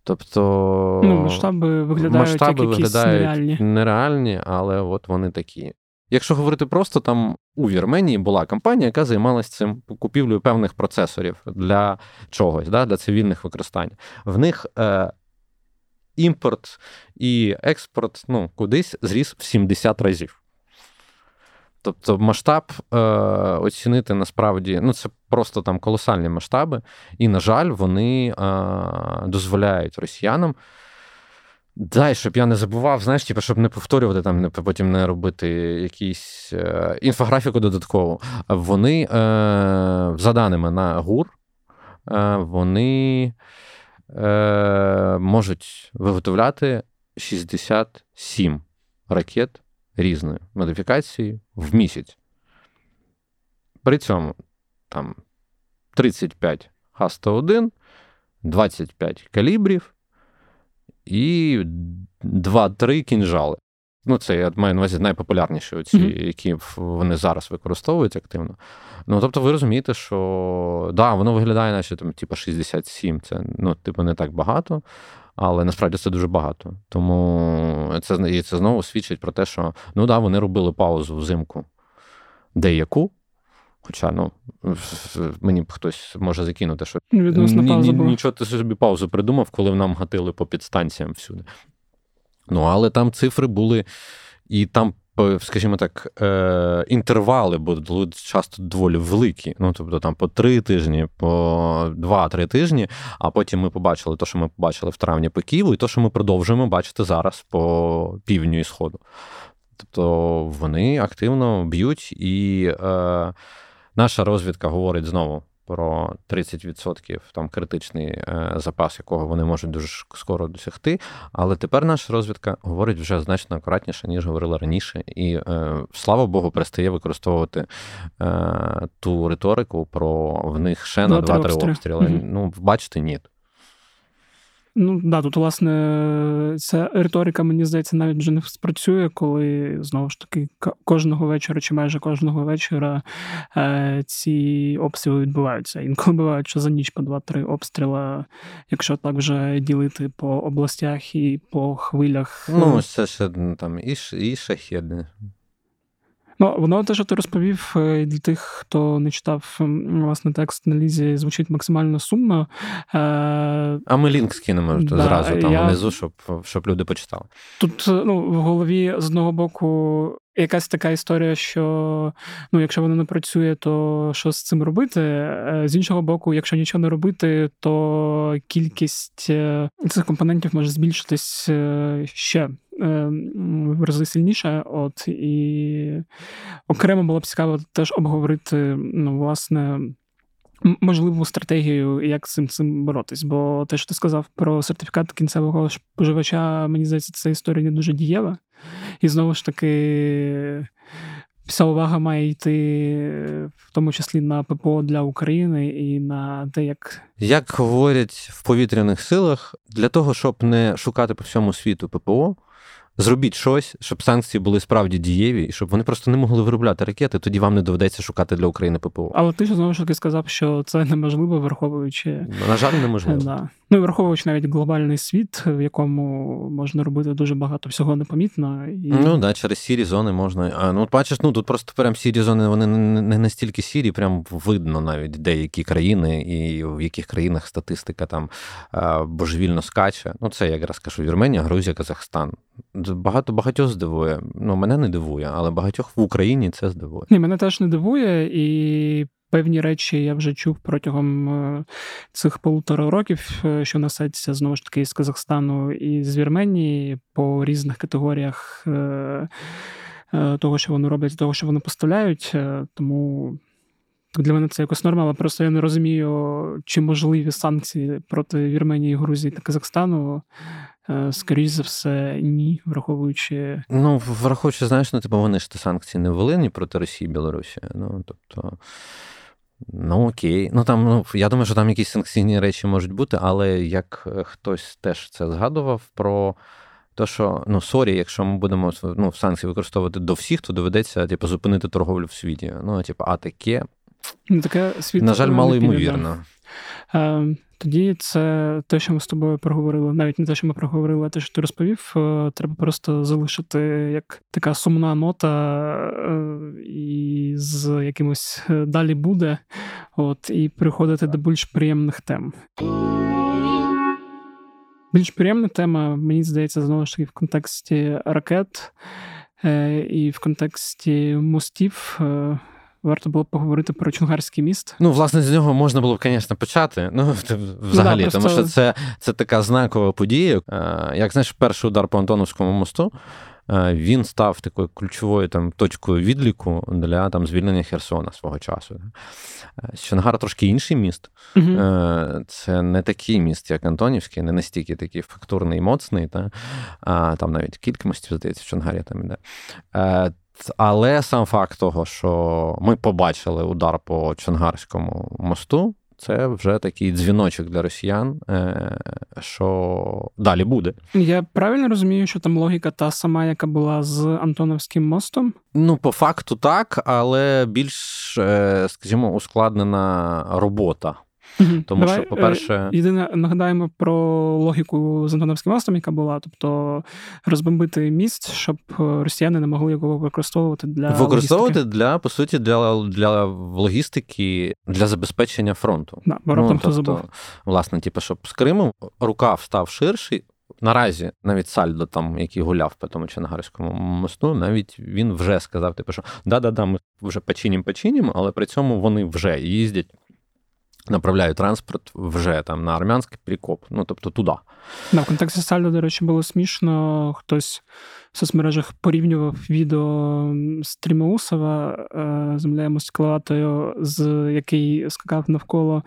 Тобто ну, масштаби виглядають масштаби як виглядають нереальні. нереальні, але от вони такі. Якщо говорити просто, там у Вірменії була компанія, яка займалася цим купівлею певних процесорів для чогось, да, для цивільних використань. В них е, імпорт і експорт ну, кудись зріс в 70 разів. Тобто масштаб е, оцінити насправді, ну це просто там колосальні масштаби, і, на жаль, вони е, дозволяють росіянам. Дай, щоб я не забував, знаєш, типу, щоб не повторювати там, не потім не робити якісь е, інфографіку додаткову. Вони, е, за даними на ГУР, е, вони е, можуть виготовляти 67 ракет різної модифікації в місяць. При цьому там 35 Х-101, 25 калібрів і два-три кінжали. Ну, це я маю на увазі найпопулярніші, оці, mm-hmm. які вони зараз використовують активно. Ну, тобто, ви розумієте, що да, воно виглядає, наче там, типу, 67, це ну, типу, не так багато. Але насправді це дуже багато. Тому це і це знову свідчить про те, що ну да, вони робили паузу взимку деяку. Хоча ну, мені б хтось може закинути, що Відносно пауза була. нічого ти собі паузу придумав, коли нам гатили по підстанціям всюди. Ну, але там цифри були, і там, скажімо так, е, інтервали були часто доволі великі. Ну, тобто там по три тижні, по два-три тижні, а потім ми побачили те, що ми побачили в травні по Києву, і те, що ми продовжуємо бачити зараз по півдню і сходу. Тобто вони активно б'ють, і е, наша розвідка говорить знову про 30% там критичний е, запас, якого вони можуть дуже скоро досягти. Але тепер наша розвідка говорить вже значно акуратніше, ніж говорила раніше, і е, слава Богу, перестає використовувати е, ту риторику про в них ще на 2-3 обстріли. Угу. Ну, бачите, ні. Ну да, тут, власне, ця риторика, мені здається, навіть вже не спрацює, коли знову ж таки кожного вечора чи майже кожного вечора е, ці обстріли відбуваються. Інколи бувають, що за ніч по два-три обстріла, якщо так вже ділити по областях і по хвилях. Ну, це ще там і, і шахеди. Ну, воно те, що ти розповів е, для тих, хто не читав власне текст на лізі, звучить максимально сумно. Е, а ми лінк скинемо да, зразу там я... внизу, щоб щоб люди почитали. Тут ну, в голові з одного боку якась така історія, що ну, якщо воно не працює, то що з цим робити? Е, з іншого боку, якщо нічого не робити, то кількість цих компонентів може збільшитись ще в рази сильніше. От і окремо було б цікаво теж обговорити, ну, власне. Можливу стратегію, як цим цим боротись. Бо те, що ти сказав про сертифікат кінцевого споживача, мені здається, це історія не дуже дієва. І знову ж таки, вся увага має йти, в тому числі на ППО для України і на те, як. Як говорять в повітряних силах, для того, щоб не шукати по всьому світу ППО. Зробіть щось, щоб санкції були справді дієві, і щоб вони просто не могли виробляти ракети, тоді вам не доведеться шукати для України ППО. Але ти ж знову ж таки сказав, що це неможливо, враховуючи на жаль, неможливо. Да. Ну і враховуючи навіть глобальний світ, в якому можна робити дуже багато всього непомітно. І... Ну да, через сірі зони можна. А ну бачиш, ну тут просто прям сірі зони, вони не настільки сірі, прям видно навіть деякі країни, і в яких країнах статистика там божевільно скаче. Ну це якраз кажу, Вірменія, Грузія, Казахстан. Багато багатьох здивує. Ну мене не дивує, але багатьох в Україні це здивує. Ні, мене теж не дивує і. Певні речі я вже чув протягом е, цих полутора років, е, що несеться знову ж таки з Казахстану і з Вірменії по різних категоріях е, того, що вони роблять, того, що вони поставляють. Тому для мене це якось норма, просто я не розумію, чи можливі санкції проти Вірменії, Грузії та Казахстану. Скоріше за все, ні, враховуючи. Ну, враховуючи, знаєш, ну, типу, вони ж ті санкції не ввели ні проти Росії і Білорусі. Ну, тобто. Ну окей. Ну там, ну я думаю, що там якісь санкційні речі можуть бути, але як е, хтось теж це згадував про те, що ну sorry, якщо ми будемо ну, санкції використовувати до всіх, то доведеться типу, зупинити торговлю в світі. Ну, типу, а таке. Ну, таке світ На жаль, мало ймовірно. Ем, тоді це те, що ми з тобою проговорили. Навіть не те, що ми проговорили, а те, що ти розповів, е, треба просто залишити як така сумна нота, е, і з якимось е, далі буде, от, і приходити до більш приємних тем. Більш приємна тема, мені здається, знову ж таки в контексті ракет і в контексті мостів варто було поговорити про Чунгарський міст. Ну, власне, з нього можна було б, звісно, почати. Ну, [LAUGHS] взагалі, ну, да, просто... тому що це це така знакова подія. Е, як знаєш, перший удар по Антоновському мосту. Е, він став такою ключовою там точкою відліку для там звільнення Херсона свого часу. Чонгар трошки інший міст. Угу. Це не такий міст, як Антонівський, не настільки такий фактурний і моцний. Та? А, Там навіть кілька мостів, здається, в Чонгарі там іде. Але сам факт того, що ми побачили удар по Чонгарському мосту, це вже такий дзвіночок для росіян, е, що далі буде. Я правильно розумію, що там логіка та сама, яка була з Антоновським мостом? Ну, по факту так, але більш, е, скажімо, ускладнена робота. Угу. Тому Давай, що, по-перше, е, єдине нагадаємо про логіку з Антоновським мостом, яка була, тобто розбомбити міст, щоб росіяни не могли його використовувати для використовувати логістики. для по суті для для логістики для забезпечення фронту. Да, бо раптом ну, тобто, забув. власне, типу, щоб з Криму рукав став ширший. Наразі навіть Сальдо, там, який гуляв по тому Чонгарському мосту, навіть він вже сказав, типу, що да-да-да, ми вже починім але при цьому вони вже їздять, направляють транспорт вже там на армянський прикоп, ну тобто туди. Да, в контексті Сальдо, до речі, було смішно. Хтось в соцмережах порівнював відео Стрімоусова е, земля Москватою, з який скакав навколо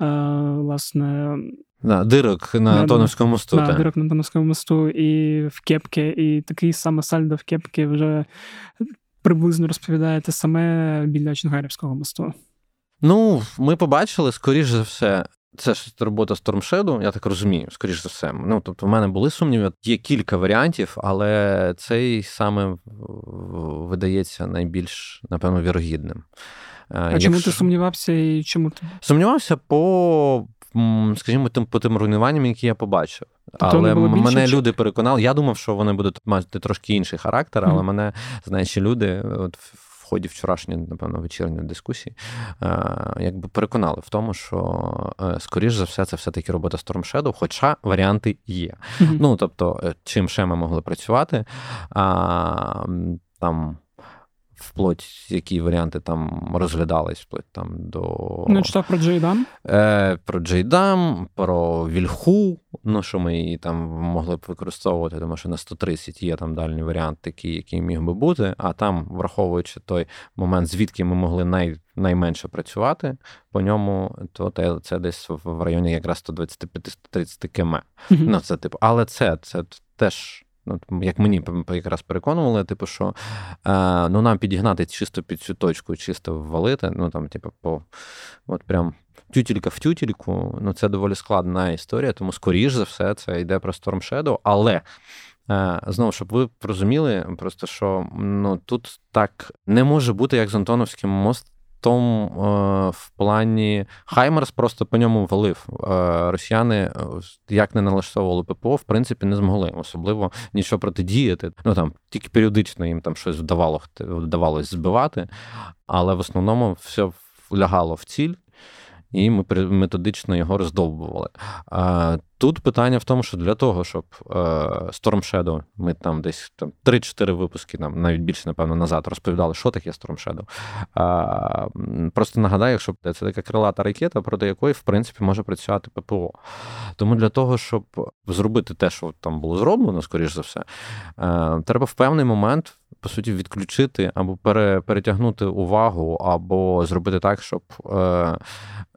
е, власне. Да, Дирок на да, Антоновському мосту. Да, Дирок на Антоновському мосту і в кепки, і такий саме сальдо в кепки вже приблизно розповідає те саме біля Чонгарівського мосту. Ну, ми побачили, скоріш за все, це ж робота Storm Shadow, я так розумію, скоріш за все. Ну, тобто, в мене були сумніви. Є кілька варіантів, але цей саме видається найбільш, напевно, вірогідним. А Якщо... чому ти сумнівався і чому ти? Сумнівався по скажімо, тим по тим руйнуванням, які я побачив. Тобто але мене чи... люди переконали. Я думав, що вони будуть мати трошки інший характер, але mm-hmm. мене знаючи люди, от ході вчорашньої, напевно, вечірньої дискусії, якби переконали в тому, що е, скоріш за все це все-таки робота Storm Shadow, хоча варіанти є. Mm-hmm. Ну тобто, е, чим ще ми могли працювати? Там вплоть які варіанти там розглядались, вплоть там до. Ну, читав про Джейдам? Е, Про Джейдам, про Вільху, ну що ми її там могли б використовувати, тому що на 130 є там дальній варіант, такий, який міг би бути. А там, враховуючи той момент, звідки ми могли най, найменше працювати по ньому, то це десь в районі якраз 125-130 км. Mm-hmm. Ну, це типу, але це, це теж. Ну, Як мені якраз переконували, типу, що е, ну, нам підігнати чисто під цю точку, чисто ввалити, ну там, типу, по от прям тютілька в тютільку, ну це доволі складна історія, тому, скоріш за все, це йде про Storm Shadow, але. Е, знову, щоб ви розуміли, просто що ну тут так не може бути, як з Антоновським мост, тому е, в плані Хаймерс просто по ньому валив. Е, росіяни, е, як не налаштовували ППО, в принципі, не змогли особливо нічого протидіяти. Ну там тільки періодично їм там щось вдавало вдавалось збивати, але в основному все лягало в ціль і ми методично його роздовбували. Тут питання в тому, що для того, щоб е, Storm Shadow, ми там десь там 3-4 випуски, нам навіть більше, напевно, назад розповідали, що таке Storm Shadow. Просто нагадаю, що це така крилата ракета, проти якої, в принципі, може працювати ППО. Тому для того, щоб зробити те, що там було зроблено, скоріш за все, е, треба в певний момент по суті, відключити або пере, перетягнути увагу, або зробити так, щоб е,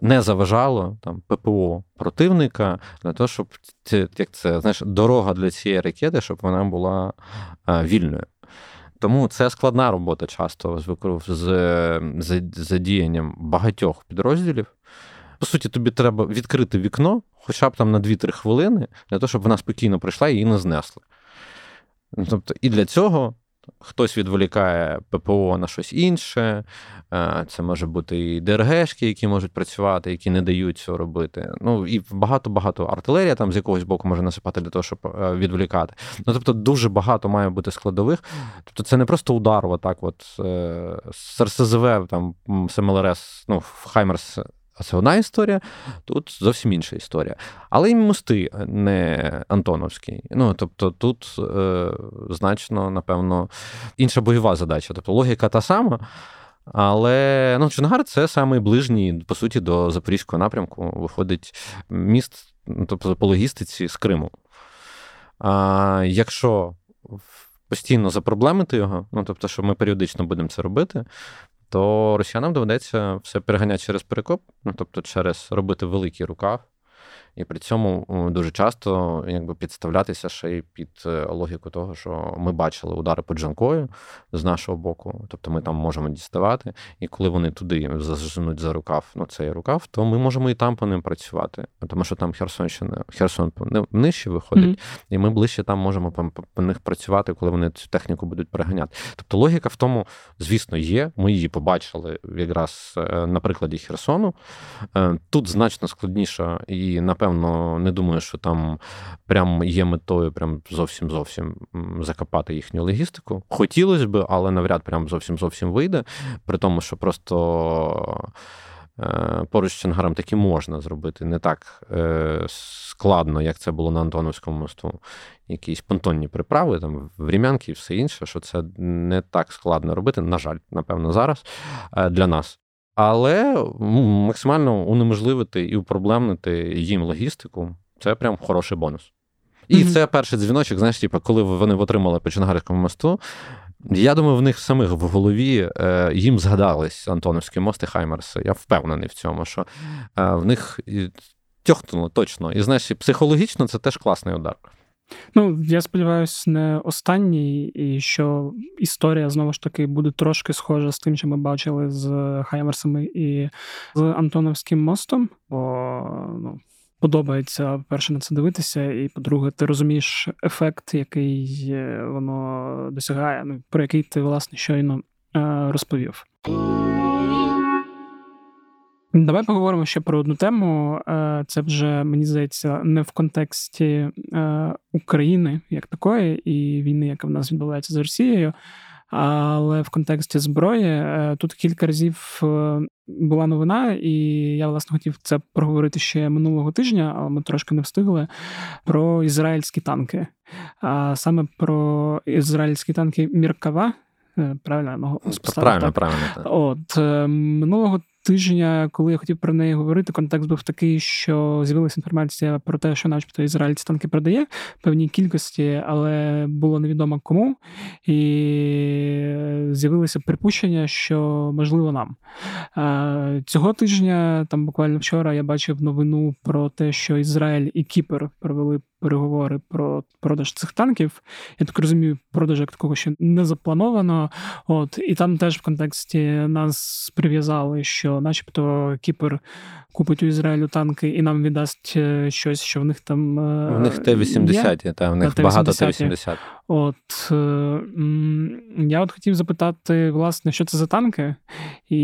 не заважало там ППО противника, для того, щоб це, як це знаєш, дорога для цієї ракети, щоб вона була е, вільною. Тому це складна робота часто з з задіянням багатьох підрозділів. По суті, тобі треба відкрити вікно, хоча б там на 2-3 хвилини, для того, щоб вона спокійно прийшла і її не знесли. Тобто, і для цього Хтось відволікає ППО на щось інше, е, це може бути і ДРГшки, які можуть працювати, які не дають цього робити. Ну і багато-багато артилерія там з якогось боку може насипати для того, щоб е, відволікати. Ну тобто, дуже багато має бути складових. Тобто, це не просто удар, отак, от е, з там СМЛРС, ну Хаймерс а це одна історія, тут зовсім інша історія. Але і мости не Антоновські. Ну, тобто, тут е, значно, напевно, інша бойова задача. Тобто логіка та сама. Але ну, Чонгар це самий ближній, по суті, до Запорізького напрямку виходить міст, ну, тобто по логістиці з Криму. А якщо постійно запроблемити його, ну тобто, що ми періодично будемо це робити, то росіянам доведеться все переганяти через перекоп, ну тобто через робити великий рукав І при цьому дуже часто якби підставлятися ще й під е, логіку того, що ми бачили удари по джанкою з нашого боку, тобто ми там можемо діставати, і коли вони туди заженуть за рукав, ну цей рукав, то ми можемо і там по ним працювати, тому що там Херсонщина, Херсон нижче виходить, mm-hmm. і ми ближче там можемо по, по них працювати, коли вони цю техніку будуть переганяти. Тобто логіка в тому, звісно, є. Ми її побачили якраз е, на прикладі Херсону. Е, тут значно складніше і напевно напевно, не думаю, що там прям є метою прям зовсім зовсім закопати їхню логістику. Хотілося б, але навряд прям зовсім зовсім вийде. При тому, що просто. Е, поруч з Чангаром таки можна зробити не так е, складно, як це було на Антоновському мосту. Якісь понтонні приправи, там Рім'янки і все інше, що це не так складно робити, на жаль, напевно, зараз е, для нас але максимально унеможливити і упроблемнити їм логістику це прям хороший бонус. І mm-hmm. це перший дзвіночок, знаєш, типу, коли вони отримали по Чонгарському мосту. Я думаю, в них самих в голові е, їм згадались Антоновські мости Хаймерси. Я впевнений в цьому, що е, в них тьохнуло точно. І знаєш, психологічно це теж класний удар. Ну, я сподіваюся, не останній, і що історія знову ж таки буде трошки схожа з тим, що ми бачили з Хаймерсами і з Антоновським мостом. Бо ну, подобається перше на це дивитися, і по-друге, ти розумієш ефект, який е, воно досягає, ну про який ти власне щойно е, розповів. Давай поговоримо ще про одну тему. Е, це вже мені здається не в контексті е, України як такої, і війни, яка в нас відбувається з Росією, але в контексті зброї е, тут кілька разів була новина, і я власне хотів це проговорити ще минулого тижня, але ми трошки не встигли. Про ізраїльські танки, а саме про ізраїльські танки Міркава. Правильно, правильно, правильно. От минулого тижня, коли я хотів про неї говорити, контекст був такий, що з'явилася інформація про те, що, начебто, Ізраїль ці танки продає певній кількості, але було невідомо кому. І з'явилося припущення, що можливо нам. Цього тижня, там буквально вчора, я бачив новину про те, що Ізраїль і Кіпр провели переговори про продаж цих танків. Я так розумію, продаж як такого ще не заплановано. От і там теж в контексті нас прив'язали, що, начебто, Кіпр купить у Ізраїлю танки і нам віддасть е, щось, що в них там в них Т-80, є. та в них багато Т-80. От е, я от хотів запитати, власне, що це за танки, і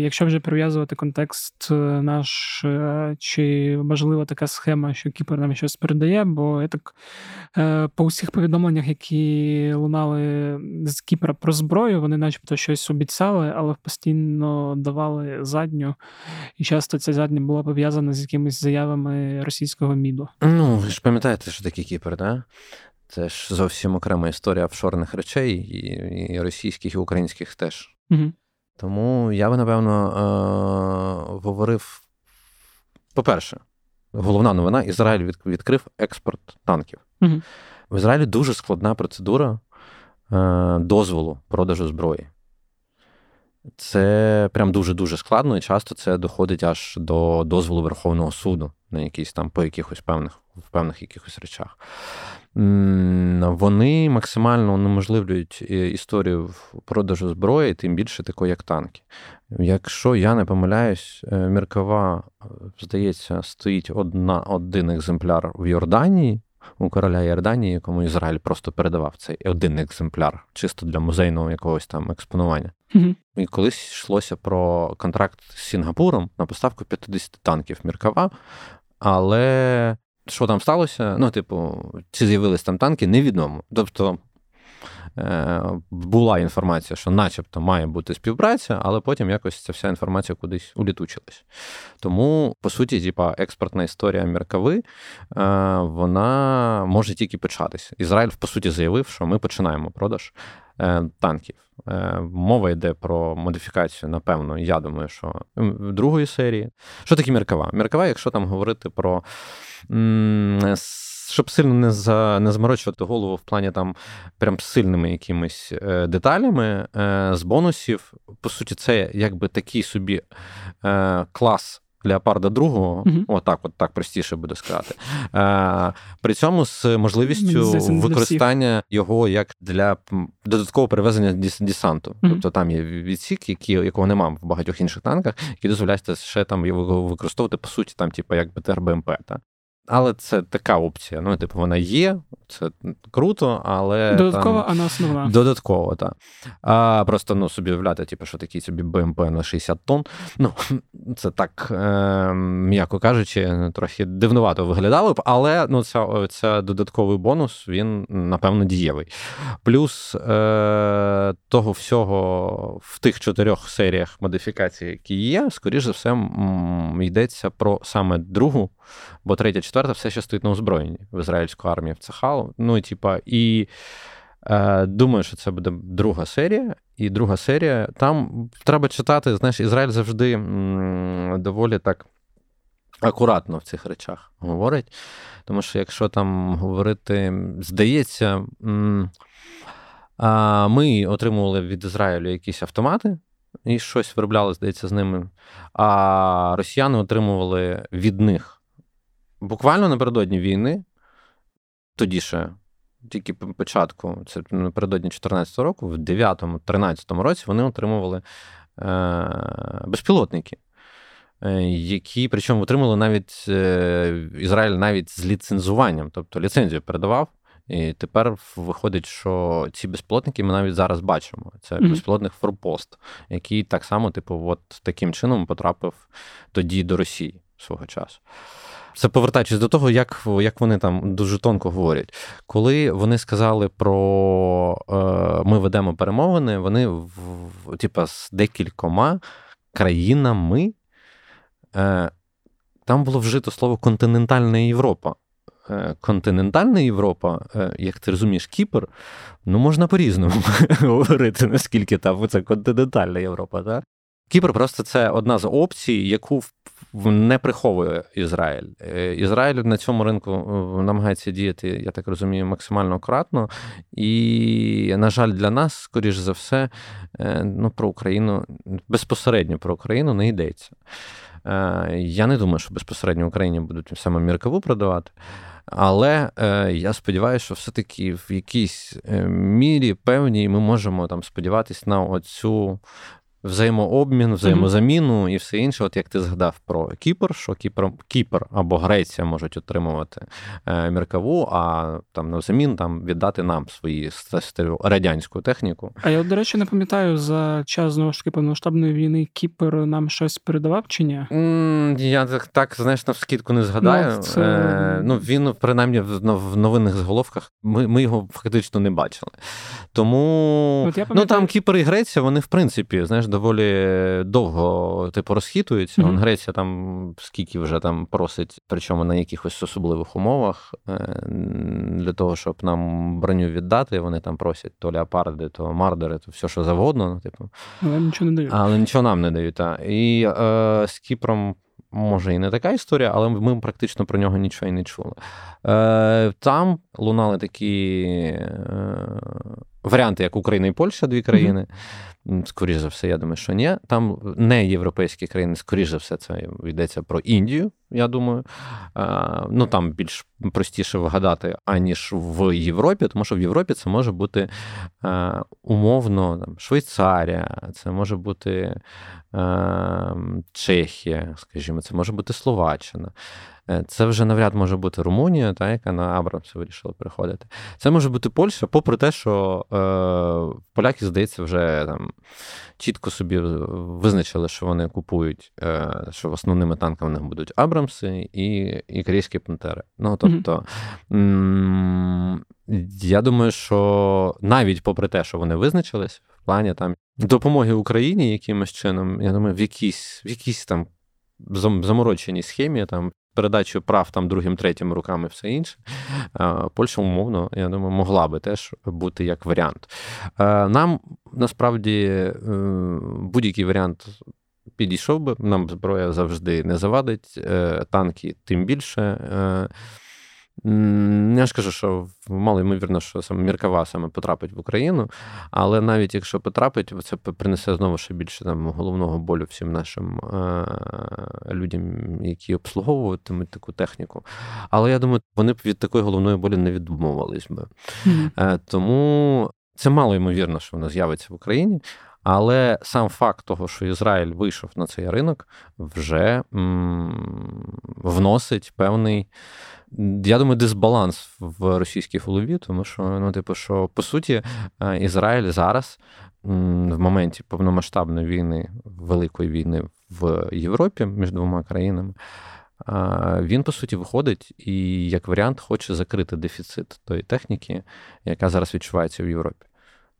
якщо вже прив'язувати контекст е, наш, чи можлива така схема, що Кіпр нам щось передає, бо я так по усіх повідомленнях, які лунали з Кіпра про зброю, вони начебто щось обіцяли, але постійно давали задню, і часто ця задня була пов'язана з якимись заявами російського міду. Ну, ви ж пам'ятаєте, що таке Кіпр, да? Це ж зовсім окрема історія офшорних речей, і і російських, і українських теж. Угу. Тому я би, напевно, е- говорив: по-перше, головна новина: Ізраїль відкрив експорт танків. Угу. В Ізраїлі дуже складна процедура е- дозволу продажу зброї. Це прям дуже-дуже складно, і часто це доходить аж до дозволу Верховного суду на якісь там по якихось певних в певних якихось речах. Вони максимально унеможливлюють е, історію продажу зброї, тим більше такої, як танки. Якщо я не помиляюсь, е, Міркова, е, здається, стоїть одна, один екземпляр в Йорданії у короля Йорданії, якому Ізраїль просто передавав цей один екземпляр, чисто для музейного якогось там експонування. Mm-hmm. І колись йшлося про контракт з Сінгапуром на поставку 50 танків Міркава. Але що там сталося? Ну, типу, чи з'явились там танки, невідомо. Тобто Е, була інформація, що, начебто, має бути співпраця, але потім якось ця вся інформація кудись улітучилась. Тому, по суті, типа, експортна історія Меркави, е, вона може тільки початися. Ізраїль, по суті, заявив, що ми починаємо продаж танків. Мова йде про модифікацію, напевно, я думаю, що в другої серії. Що таке Меркава? Меркава, якщо там говорити про щоб сильно не за не зморочувати голову в плані там прям сильними якимись е, деталями е, з бонусів. По суті, це якби такий собі е, клас Леопарда другого, uh отак, от так простіше буде сказати. Е, При цьому з можливістю використання його як для додаткового перевезення десанту. uh Тобто там є відсік, які, якого немає в багатьох інших танках, які дозволяють ще там його використовувати по суті, там, типу, як БТР БМП. Та? Але це така опція. Ну, типу, вона є, це круто, але. Додаткова, там, а не основна. Додатково, так. А просто ну, собі уявляти, типу, що такий собі БМП на 60 тонн. Ну, [LAUGHS] це так, е, м'яко кажучи, трохи дивнувато виглядало б, але ну, це, це додатковий бонус, він, напевно, дієвий. Плюс е, того всього в тих чотирьох серіях модифікацій, які є, скоріш за все, м- йдеться про саме другу бо третя, четверта все ще стоїть на озброєнні в ізраїльську армію в Цехалу. Ну, типа, і е, думаю, що це буде друга серія. І друга серія. Там треба читати, знаєш, Ізраїль завжди м, доволі так. Акуратно в цих речах говорить. Тому що, якщо там говорити, здається, ми отримували від Ізраїлю якісь автомати і щось виробляли, здається, з ними. А росіяни отримували від них буквально напередодні війни, тоді ще, тільки початку, це напередодні 2014 року, в 9-13 році вони отримували е, безпілотники. Е, які причому отримали навіть е, Ізраїль навіть з ліцензуванням, тобто ліцензію передавав. І тепер виходить, що ці безпілотники ми навіть зараз бачимо. Це mm-hmm. безпілотник Форпост, який так само, типу, от таким чином потрапив тоді до Росії свого часу. Це повертаючись до того, як як вони там дуже тонко говорять. Коли вони сказали про е, ми ведемо перемовини, вони в, типа, з декількома країнами е, там було вжито слово континентальна Європа. Е, континентальна Європа, е, як ти розумієш, Кіпр, ну можна по-різному [LAUGHS] говорити, наскільки там це континентальна Європа. Так? Кіпр просто це одна з опцій, яку не приховує Ізраїль. Е, Ізраїль на цьому ринку е, намагається діяти, я так розумію, максимально кратно. І, на жаль, для нас, скоріш за все, е, ну, про Україну безпосередньо про Україну не йдеться. Я не думаю, що безпосередньо Україні будуть саме міркову продавати. Але е, я сподіваюся, що все-таки в якійсь мірі певній ми можемо там сподіватися на оцю взаємообмін, взаємозаміну і все інше. От як ти згадав про Кіпр, що Кіпр Кіпр або Греція можуть отримувати е, міркаву, а там навзамін там віддати нам свої радянську техніку. А я, до речі, не пам'ятаю за час знову ж таки повномасштабної війни Кіпр нам щось передавав чи ні? Я так, так знаєш, на скидку не згадаю. Ну, це... е, ну Він, принаймні, в новинних зголовках ми ми його фактично не бачили. Тому От я ну там Кіпр і Греція, вони в принципі, знаєш доволі довго типу розхитуються. Mm-hmm. Греція там скільки вже там просить, причому на якихось особливих умовах е, для того, щоб нам броню віддати. Вони там просять то леопарди, то мардери, то все, що завгодно. Ну, типу. Але нічого не дають. Але нічого нам не дають. так. І е, з Кіпром. Може, і не така історія, але ми практично про нього нічого і не чули. Е, Там лунали такі е, варіанти, як Україна і Польща, дві країни. Mm-hmm. Скоріше за все, я думаю, що ні. Там не європейські країни, скоріше за все, це йдеться про Індію, я думаю. Ну там більш простіше вгадати, аніж в Європі, тому що в Європі це може бути умовно там, Швейцарія, це може бути Чехія, скажімо, це може бути Словаччина. Е, це вже навряд може бути Румунія, та, яка на Абрамса вирішила приходити. Це може бути Польща, попри те, що е, поляки, здається, вже там чітко собі визначили, що вони купують, е, що основними танками в них будуть Абрамси і і корейські пантери. Ну, тобто, mm-hmm. я думаю, що навіть попри те, що вони визначились, в плані там допомоги Україні якимось чином, я думаю, в якійсь в якійсь там замороченій схемі, там передачу прав там другим, третім руками все інше. Польща, умовно, я думаю, могла би теж бути як варіант. Нам насправді е, будь-який варіант. Підійшов би, нам зброя завжди не завадить, е, танки тим більше. Е, Я ж кажу, що мало ймовірно, що саме Міркава саме потрапить в Україну, але навіть якщо потрапить, це принесе знову ще більше там головного болю всім нашим е- людям, які обслуговуватимуть таку техніку. Але я думаю, вони б від такої головної болі не відмовились би. Mm-hmm. Е- тому це мало ймовірно, що вона з'явиться в Україні. Але сам факт того, що Ізраїль вийшов на цей ринок, вже м- вносить певний я думаю, дисбаланс в російській голові, тому що, ну, типу, що по суті, е, Ізраїль зараз в моменті повномасштабної війни, великої війни в Європі між двома країнами. Він, по суті, виходить і, як варіант, хоче закрити дефіцит тої техніки, яка зараз відчувається в Європі.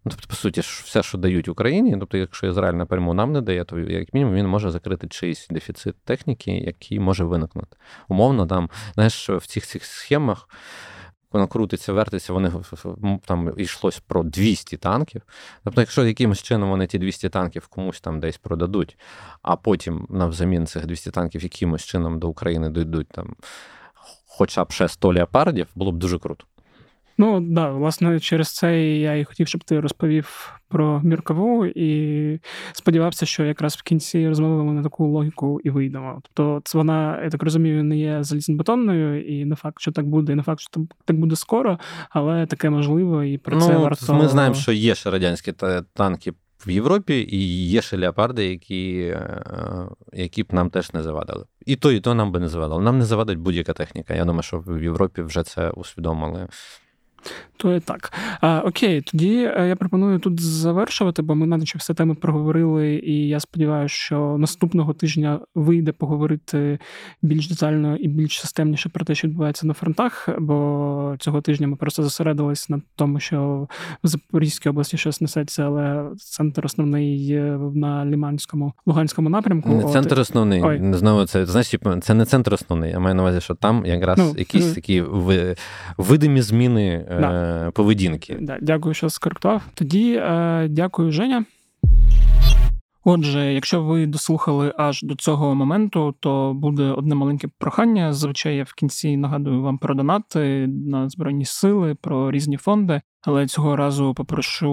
Ну, тобто, по суті, все, що дають Україні, тобто, якщо Ізраїль напряму нам не дає, то як мінімум він може закрити чийсь дефіцит техніки, який може виникнути. Умовно, там, знаєш, в цих цих схемах. Воно крутиться, вертиться, вони там йшлось про 200 танків. Тобто, якщо якимось чином вони ті 200 танків комусь там десь продадуть, а потім навзамін цих 200 танків якимось чином до України дійдуть там хоча б ще 100 леопардів, було б дуже круто. Ну да, власне, через це я і хотів, щоб ти розповів про міркову, і сподівався, що якраз в кінці розмови ми на таку логіку і вийдемо. Тобто, це вона, я так розумію, не є залізнобетонною, і не факт, що так буде, і не факт, що так буде скоро, але таке можливо, і про ну, це варто. Ми знаємо, що є ще радянські танки. В Європі і є ще леопарди, які е, які б нам теж не завадили. І то, і то нам би не завадило. Нам не завадить будь-яка техніка. Я думаю, що в Європі вже це усвідомили. То і так. А, Окей, тоді е, я пропоную тут завершувати, бо ми наче все теми проговорили, і я сподіваюся, що наступного тижня вийде поговорити більш детально і більш системніше про те, що відбувається на фронтах. Бо цього тижня ми просто зосередились на тому, що в Запорізькій області щось несеться, але центр основний на Ліманському, Луганському напрямку. Не центр основний. Ой. Знову це знаєш, це не центр основний. Я маю на увазі, що там якраз ну, якісь ну. такі видимі зміни да. Е, поведінки. Да, Дякую, що скоректував. Тоді е, дякую, Женя. Отже, якщо ви дослухали аж до цього моменту, то буде одне маленьке прохання. Зазвичай я в кінці нагадую вам про донати на збройні сили, про різні фонди. Але цього разу попрошу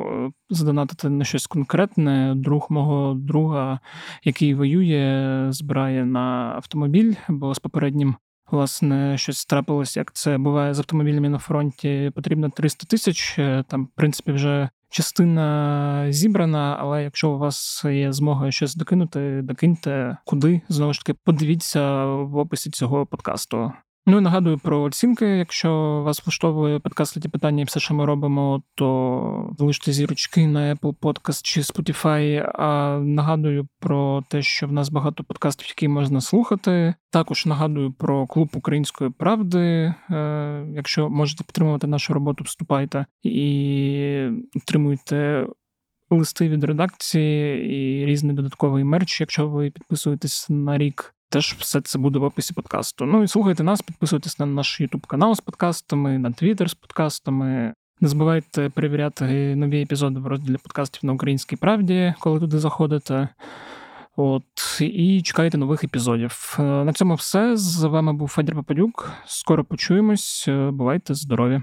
е, задонатити на щось конкретне. Друг мого друга, який воює, збирає на автомобіль, бо з попереднім Власне, щось трапилось, як це буває з автомобілями на фронті. Потрібно 300 тисяч. Е, там, в принципі, вже частина зібрана, але якщо у вас є змога щось докинути, докиньте куди знову ж таки подивіться в описі цього подкасту. Ну і нагадую про оцінки. Якщо вас влаштовує подкаст «Ті питання і все, що ми робимо, то залиште зірочки на Apple Podcast чи Spotify. А нагадую про те, що в нас багато подкастів, які можна слухати. Також нагадую про клуб української правди. Е, якщо можете підтримувати нашу роботу, вступайте і отримуйте. Листи від редакції і різний додатковий мерч, якщо ви підписуєтесь на рік Теж все це буде в описі подкасту. Ну і слухайте нас, підписуйтесь на наш YouTube канал з подкастами, на Twitter з подкастами. Не забувайте перевіряти нові епізоди в розділі подкастів на Українській правді, коли туди заходите. От, І чекайте нових епізодів. На цьому все. З вами був Федір Попадюк. Скоро почуємось. Бувайте здорові!